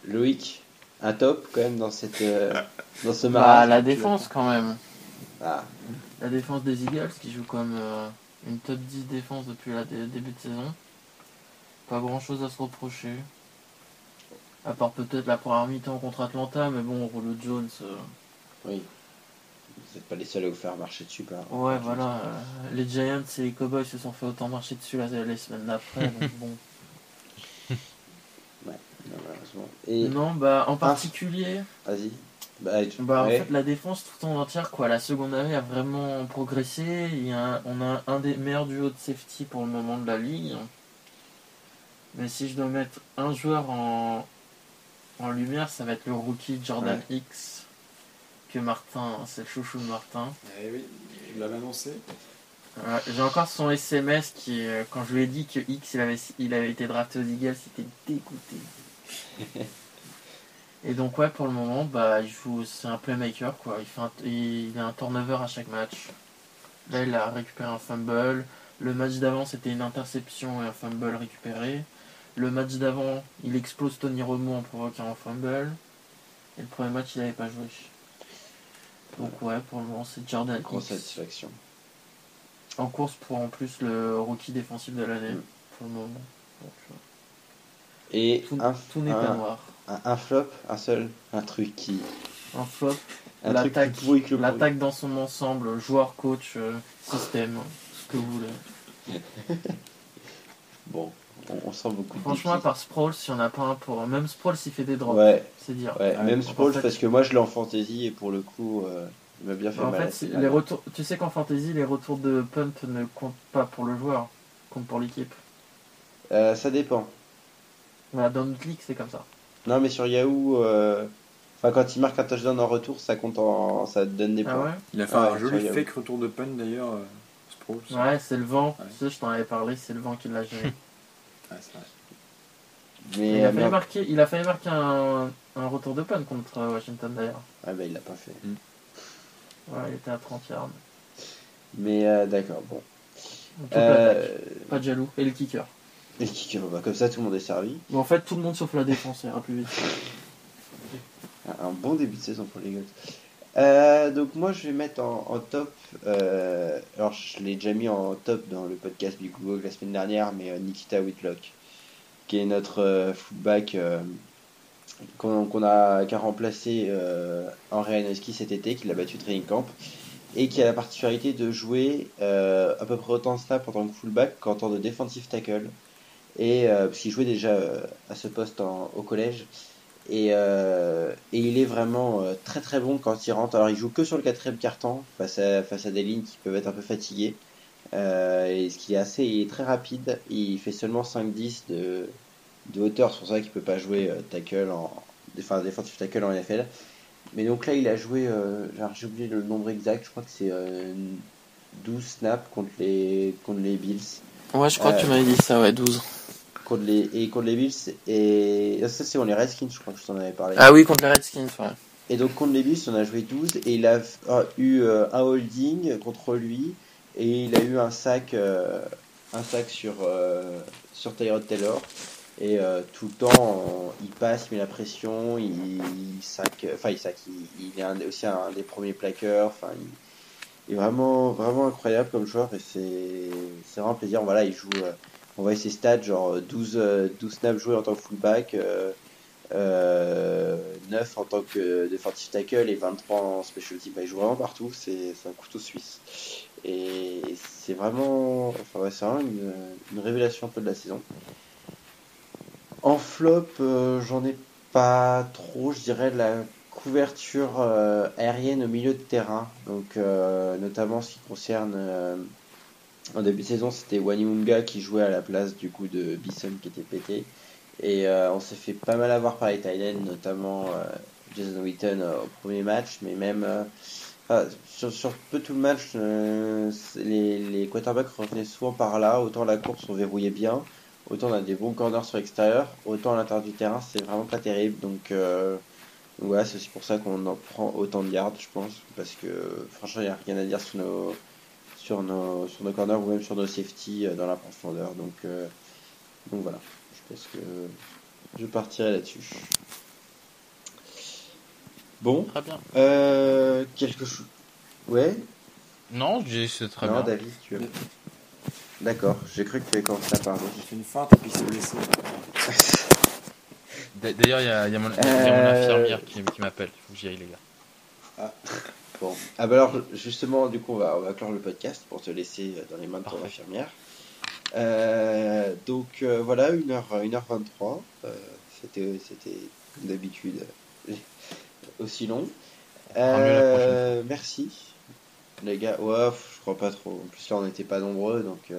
Loïc, un top quand même dans, cette, euh, dans ce Bah, mariage. la défense quand même. Ah, La défense des Eagles qui joue comme euh, une top 10 défense depuis le début de saison. Pas grand chose à se reprocher. À part peut-être la première mi-temps contre Atlanta, mais bon, Rolo Jones. euh, oui. Vous n'êtes pas les seuls à vous faire marcher dessus. Par, Ouais, voilà. euh, les Giants et les Cowboys se sont fait autant marcher dessus la- les semaines d'après. donc bon. Non, malheureusement. Et, Non, bah en particulier, vas-y. Bah, tu- bah, en ouais. fait, la défense tout en entière, quoi. La seconde année a vraiment progressé. Il y a un- on a un des meilleurs duos de safety pour le moment de la ligue. Mais si je dois mettre un joueur en, en lumière, ça va être le rookie Jordan X. Que Martin, c'est le chouchou de Martin. Eh oui, il l'avait annoncé. J'ai encore son SMS qui, euh, quand je lui ai dit que X il avait, il avait été drafté aux Eagles, c'était dégoûté. Et donc ouais, pour le moment, bah il joue, c'est un playmaker quoi. Il fait un, il, il a un turnover à chaque match. Là, il a récupéré un fumble. Le match d'avant, c'était une interception et un fumble récupéré. Le match d'avant, il explose Tony Romo en provoquant un fumble. Et le premier match, il n'avait pas joué. Donc ouais, pour le moment, c'est Jordan Grosse satisfaction. En course pour en plus le rookie défensif de l'année Mm. pour le moment. Donc, euh, Et tout n'est pas noir. un, un flop, un seul, un truc qui. Un flop, l'attaque dans son ensemble, joueur, coach, euh, système, ce que vous voulez. Bon, on, on sent beaucoup de Franchement, à part Sproul, s'il n'y en a pas un pour. Même Sproul s'il fait des drops, Ouais, c'est dire. ouais, Ouais, même en fait- parce que moi je l'ai en fantasy et pour le coup, euh, il m'a bien fait en mal. fait, les retours, tu sais qu'en fantasy, les retours de punt ne comptent pas pour le joueur, comptent pour l'équipe. Euh, ça dépend. Voilà, dans notre ligue, c'est comme ça. Non, mais sur Yahoo, euh, enfin, quand il marque un touchdown en retour, ça compte en. ça donne des Ah points. ouais Il a fait un joli fake retour de punt d'ailleurs, euh. Ouais, c'est le vent. Ouais. Tu sais, je t'en avais parlé, c'est le vent qui l'a géré. Ouais, c'est vrai. Mais il, a euh, failli marquer, il a failli marquer un, un retour de panne contre euh, Washington d'ailleurs. Ah bah il l'a pas fait. Ouais, il était à 30 yards. Mais euh, d'accord, bon. Euh, Pas de jaloux. Et le kicker. et kicker, bah, comme ça tout le monde est servi. Bon, en fait, tout le monde sauf la défense, ça ira plus vite. Un bon début de saison pour les Eagles. Euh, donc moi je vais mettre en, top, euh, alors je l'ai déjà mis en top dans le podcast du Google la semaine dernière, mais euh, Nikita Whitlock, qui est notre euh, fullback euh, qu'on a, qui a remplacé Henry Hanoski cet été, qui l'a battu training camp, et qui a la particularité de jouer à peu près autant de snaps en tant que fullback qu'en tant que defensive tackle, et parce jouait déjà à ce poste en- au collège. Et, euh, et il est vraiment euh, très très bon quand il rentre. Alors il joue que sur le quatrième carton face à, face à des lignes qui peuvent être un peu fatiguées. Euh, et ce qui est assez, il est très rapide. Il fait seulement 5-10 de, de hauteur. C'est pour ça qu'il peut pas jouer tackle en, enfin defensive tackle en NFL. Mais donc là il a joué, j'ai oublié le nombre exact. Je crois que c'est euh, 12 snaps contre les contre les Bills Ouais, je crois que tu m'avais dit ça, ouais, 12. Contre les et contre les Bills et ça c'est on les Redskins. Je crois que je t'en avais parlé. Ah oui, contre les Redskins, ouais. Et donc contre les Bills, on a joué 12 et il a eu euh, un holding contre lui et il a eu un sac, euh, un sac sur euh, sur Tyrod Taylor et euh, tout le temps il passe, il met la pression, il, il sac, enfin il sac, il, il est un- aussi un des premiers plaqueurs, enfin il, il est vraiment vraiment incroyable comme joueur et c'est c'est vraiment un plaisir. Voilà, il joue, euh, on voit ses stats genre 12 euh, 12 snaps joués en tant que fullback. euh, euh, 9 en tant que defensive tackle et 23 en special team. Bah, il joue vraiment partout, c'est un couteau suisse. Et c'est vraiment, enfin, une, révélation un peu de la saison. En flop, euh, j'en ai pas trop, je dirais la couverture euh, aérienne au milieu de terrain. Donc, euh, notamment ce qui concerne euh, en début de saison, c'était Wanimunga qui jouait à la place du coup de Bison qui était pété. Et euh, on s'est fait pas mal avoir par les Thaïlandais, notamment euh, Jason Witten euh, au premier match, mais même sur, peu tout le match, les, quarterbacks revenaient souvent par là. Autant la course on verrouillait bien, autant on a des bons corners sur l'extérieur, autant à l'intérieur du terrain c'est vraiment pas terrible. Donc, donc voilà, c'est aussi pour ça qu'on en prend autant de yards, je pense, parce que franchement il n'y a rien à dire sur nos sur nos sur nos corners ou même sur nos safety euh, dans la profondeur. Donc euh, donc voilà. Je pense que je partirai là-dessus. Bon, Très bien. euh, quelque chose. Ouais Non, c'est très Non, bien. David, tu veux. D'accord, j'ai cru que tu avais commencé à parler. J'ai fait une feinte et puis s'est blessé. D'ailleurs, il y a, il y a mon, il y a mon Euh, infirmière qui, qui m'appelle. Il faut que j'y aille, les gars. Bon. Ah bah alors, justement, du coup, on va, on va clore le podcast pour te laisser dans les mains de ton Parfait. infirmière. Euh, donc euh, voilà, 1h, 1h23. Euh, c'était, c'était comme d'habitude aussi long. Euh, merci. Les gars, ouais, je crois pas trop. En plus là, on n'était pas nombreux, donc,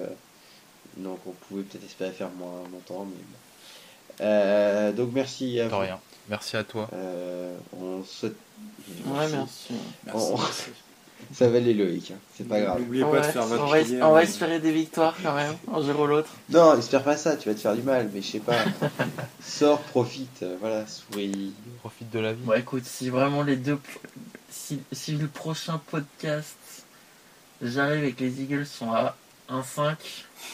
donc on pouvait peut-être espérer faire moins longtemps. Mais bon. Donc merci à vous. rien. Merci à toi. Euh, on souhaite... Ouais, merci. Merci. Ça va les Loïc, hein. c'est pas grave. N'oubliez On pas va, de faire votre on va- prière. on va euh, espérer des victoires quand même, un jour ou l'autre. Non, espère pas ça, tu vas te faire du mal, mais je sais pas. Sors, profite, euh, voilà, souris. Profite de la vie. Bon, écoute, si vraiment les deux. Si, si le prochain podcast, j'arrive et que les Eagles sont à 1-5,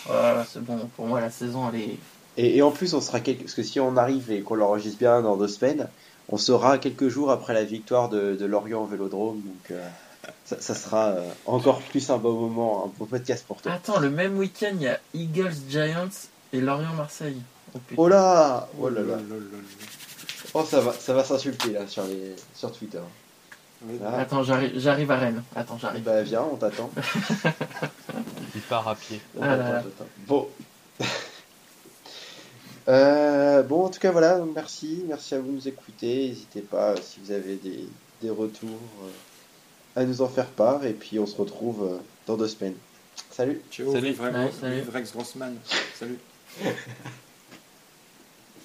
voilà, c'est bon. Pour moi, la saison, elle est. Et, et en plus, on sera quelques... parce que si on arrive et qu'on l'enregistre bien dans deux semaines, on sera quelques jours après la victoire de, de Lorient au Vélodrome, donc euh, ça, ça sera euh, encore plus un beau moment, un beau podcast pour toi. Attends, le même week-end, il y a Eagles Giants et Lorient-Marseille. Oh, putain. Oh là, oh là là, là là là. oh ça va, ça va s'insulter là sur les, sur Twitter. Ah, Attends, j'arrive j'arrive à Rennes. Attends, j'arrive. bah viens, on t'attend. Il part à pied. On Ah là là. Bon. Euh, bon, en tout cas, voilà, merci. Merci à vous de nous écouter. N'hésitez pas, euh, si vous avez des, des retours, euh, à nous en faire part. Et puis, on se retrouve euh, dans deux semaines. Salut Ciao, Salut. Ouais, salut. Rex Grossman. Salut.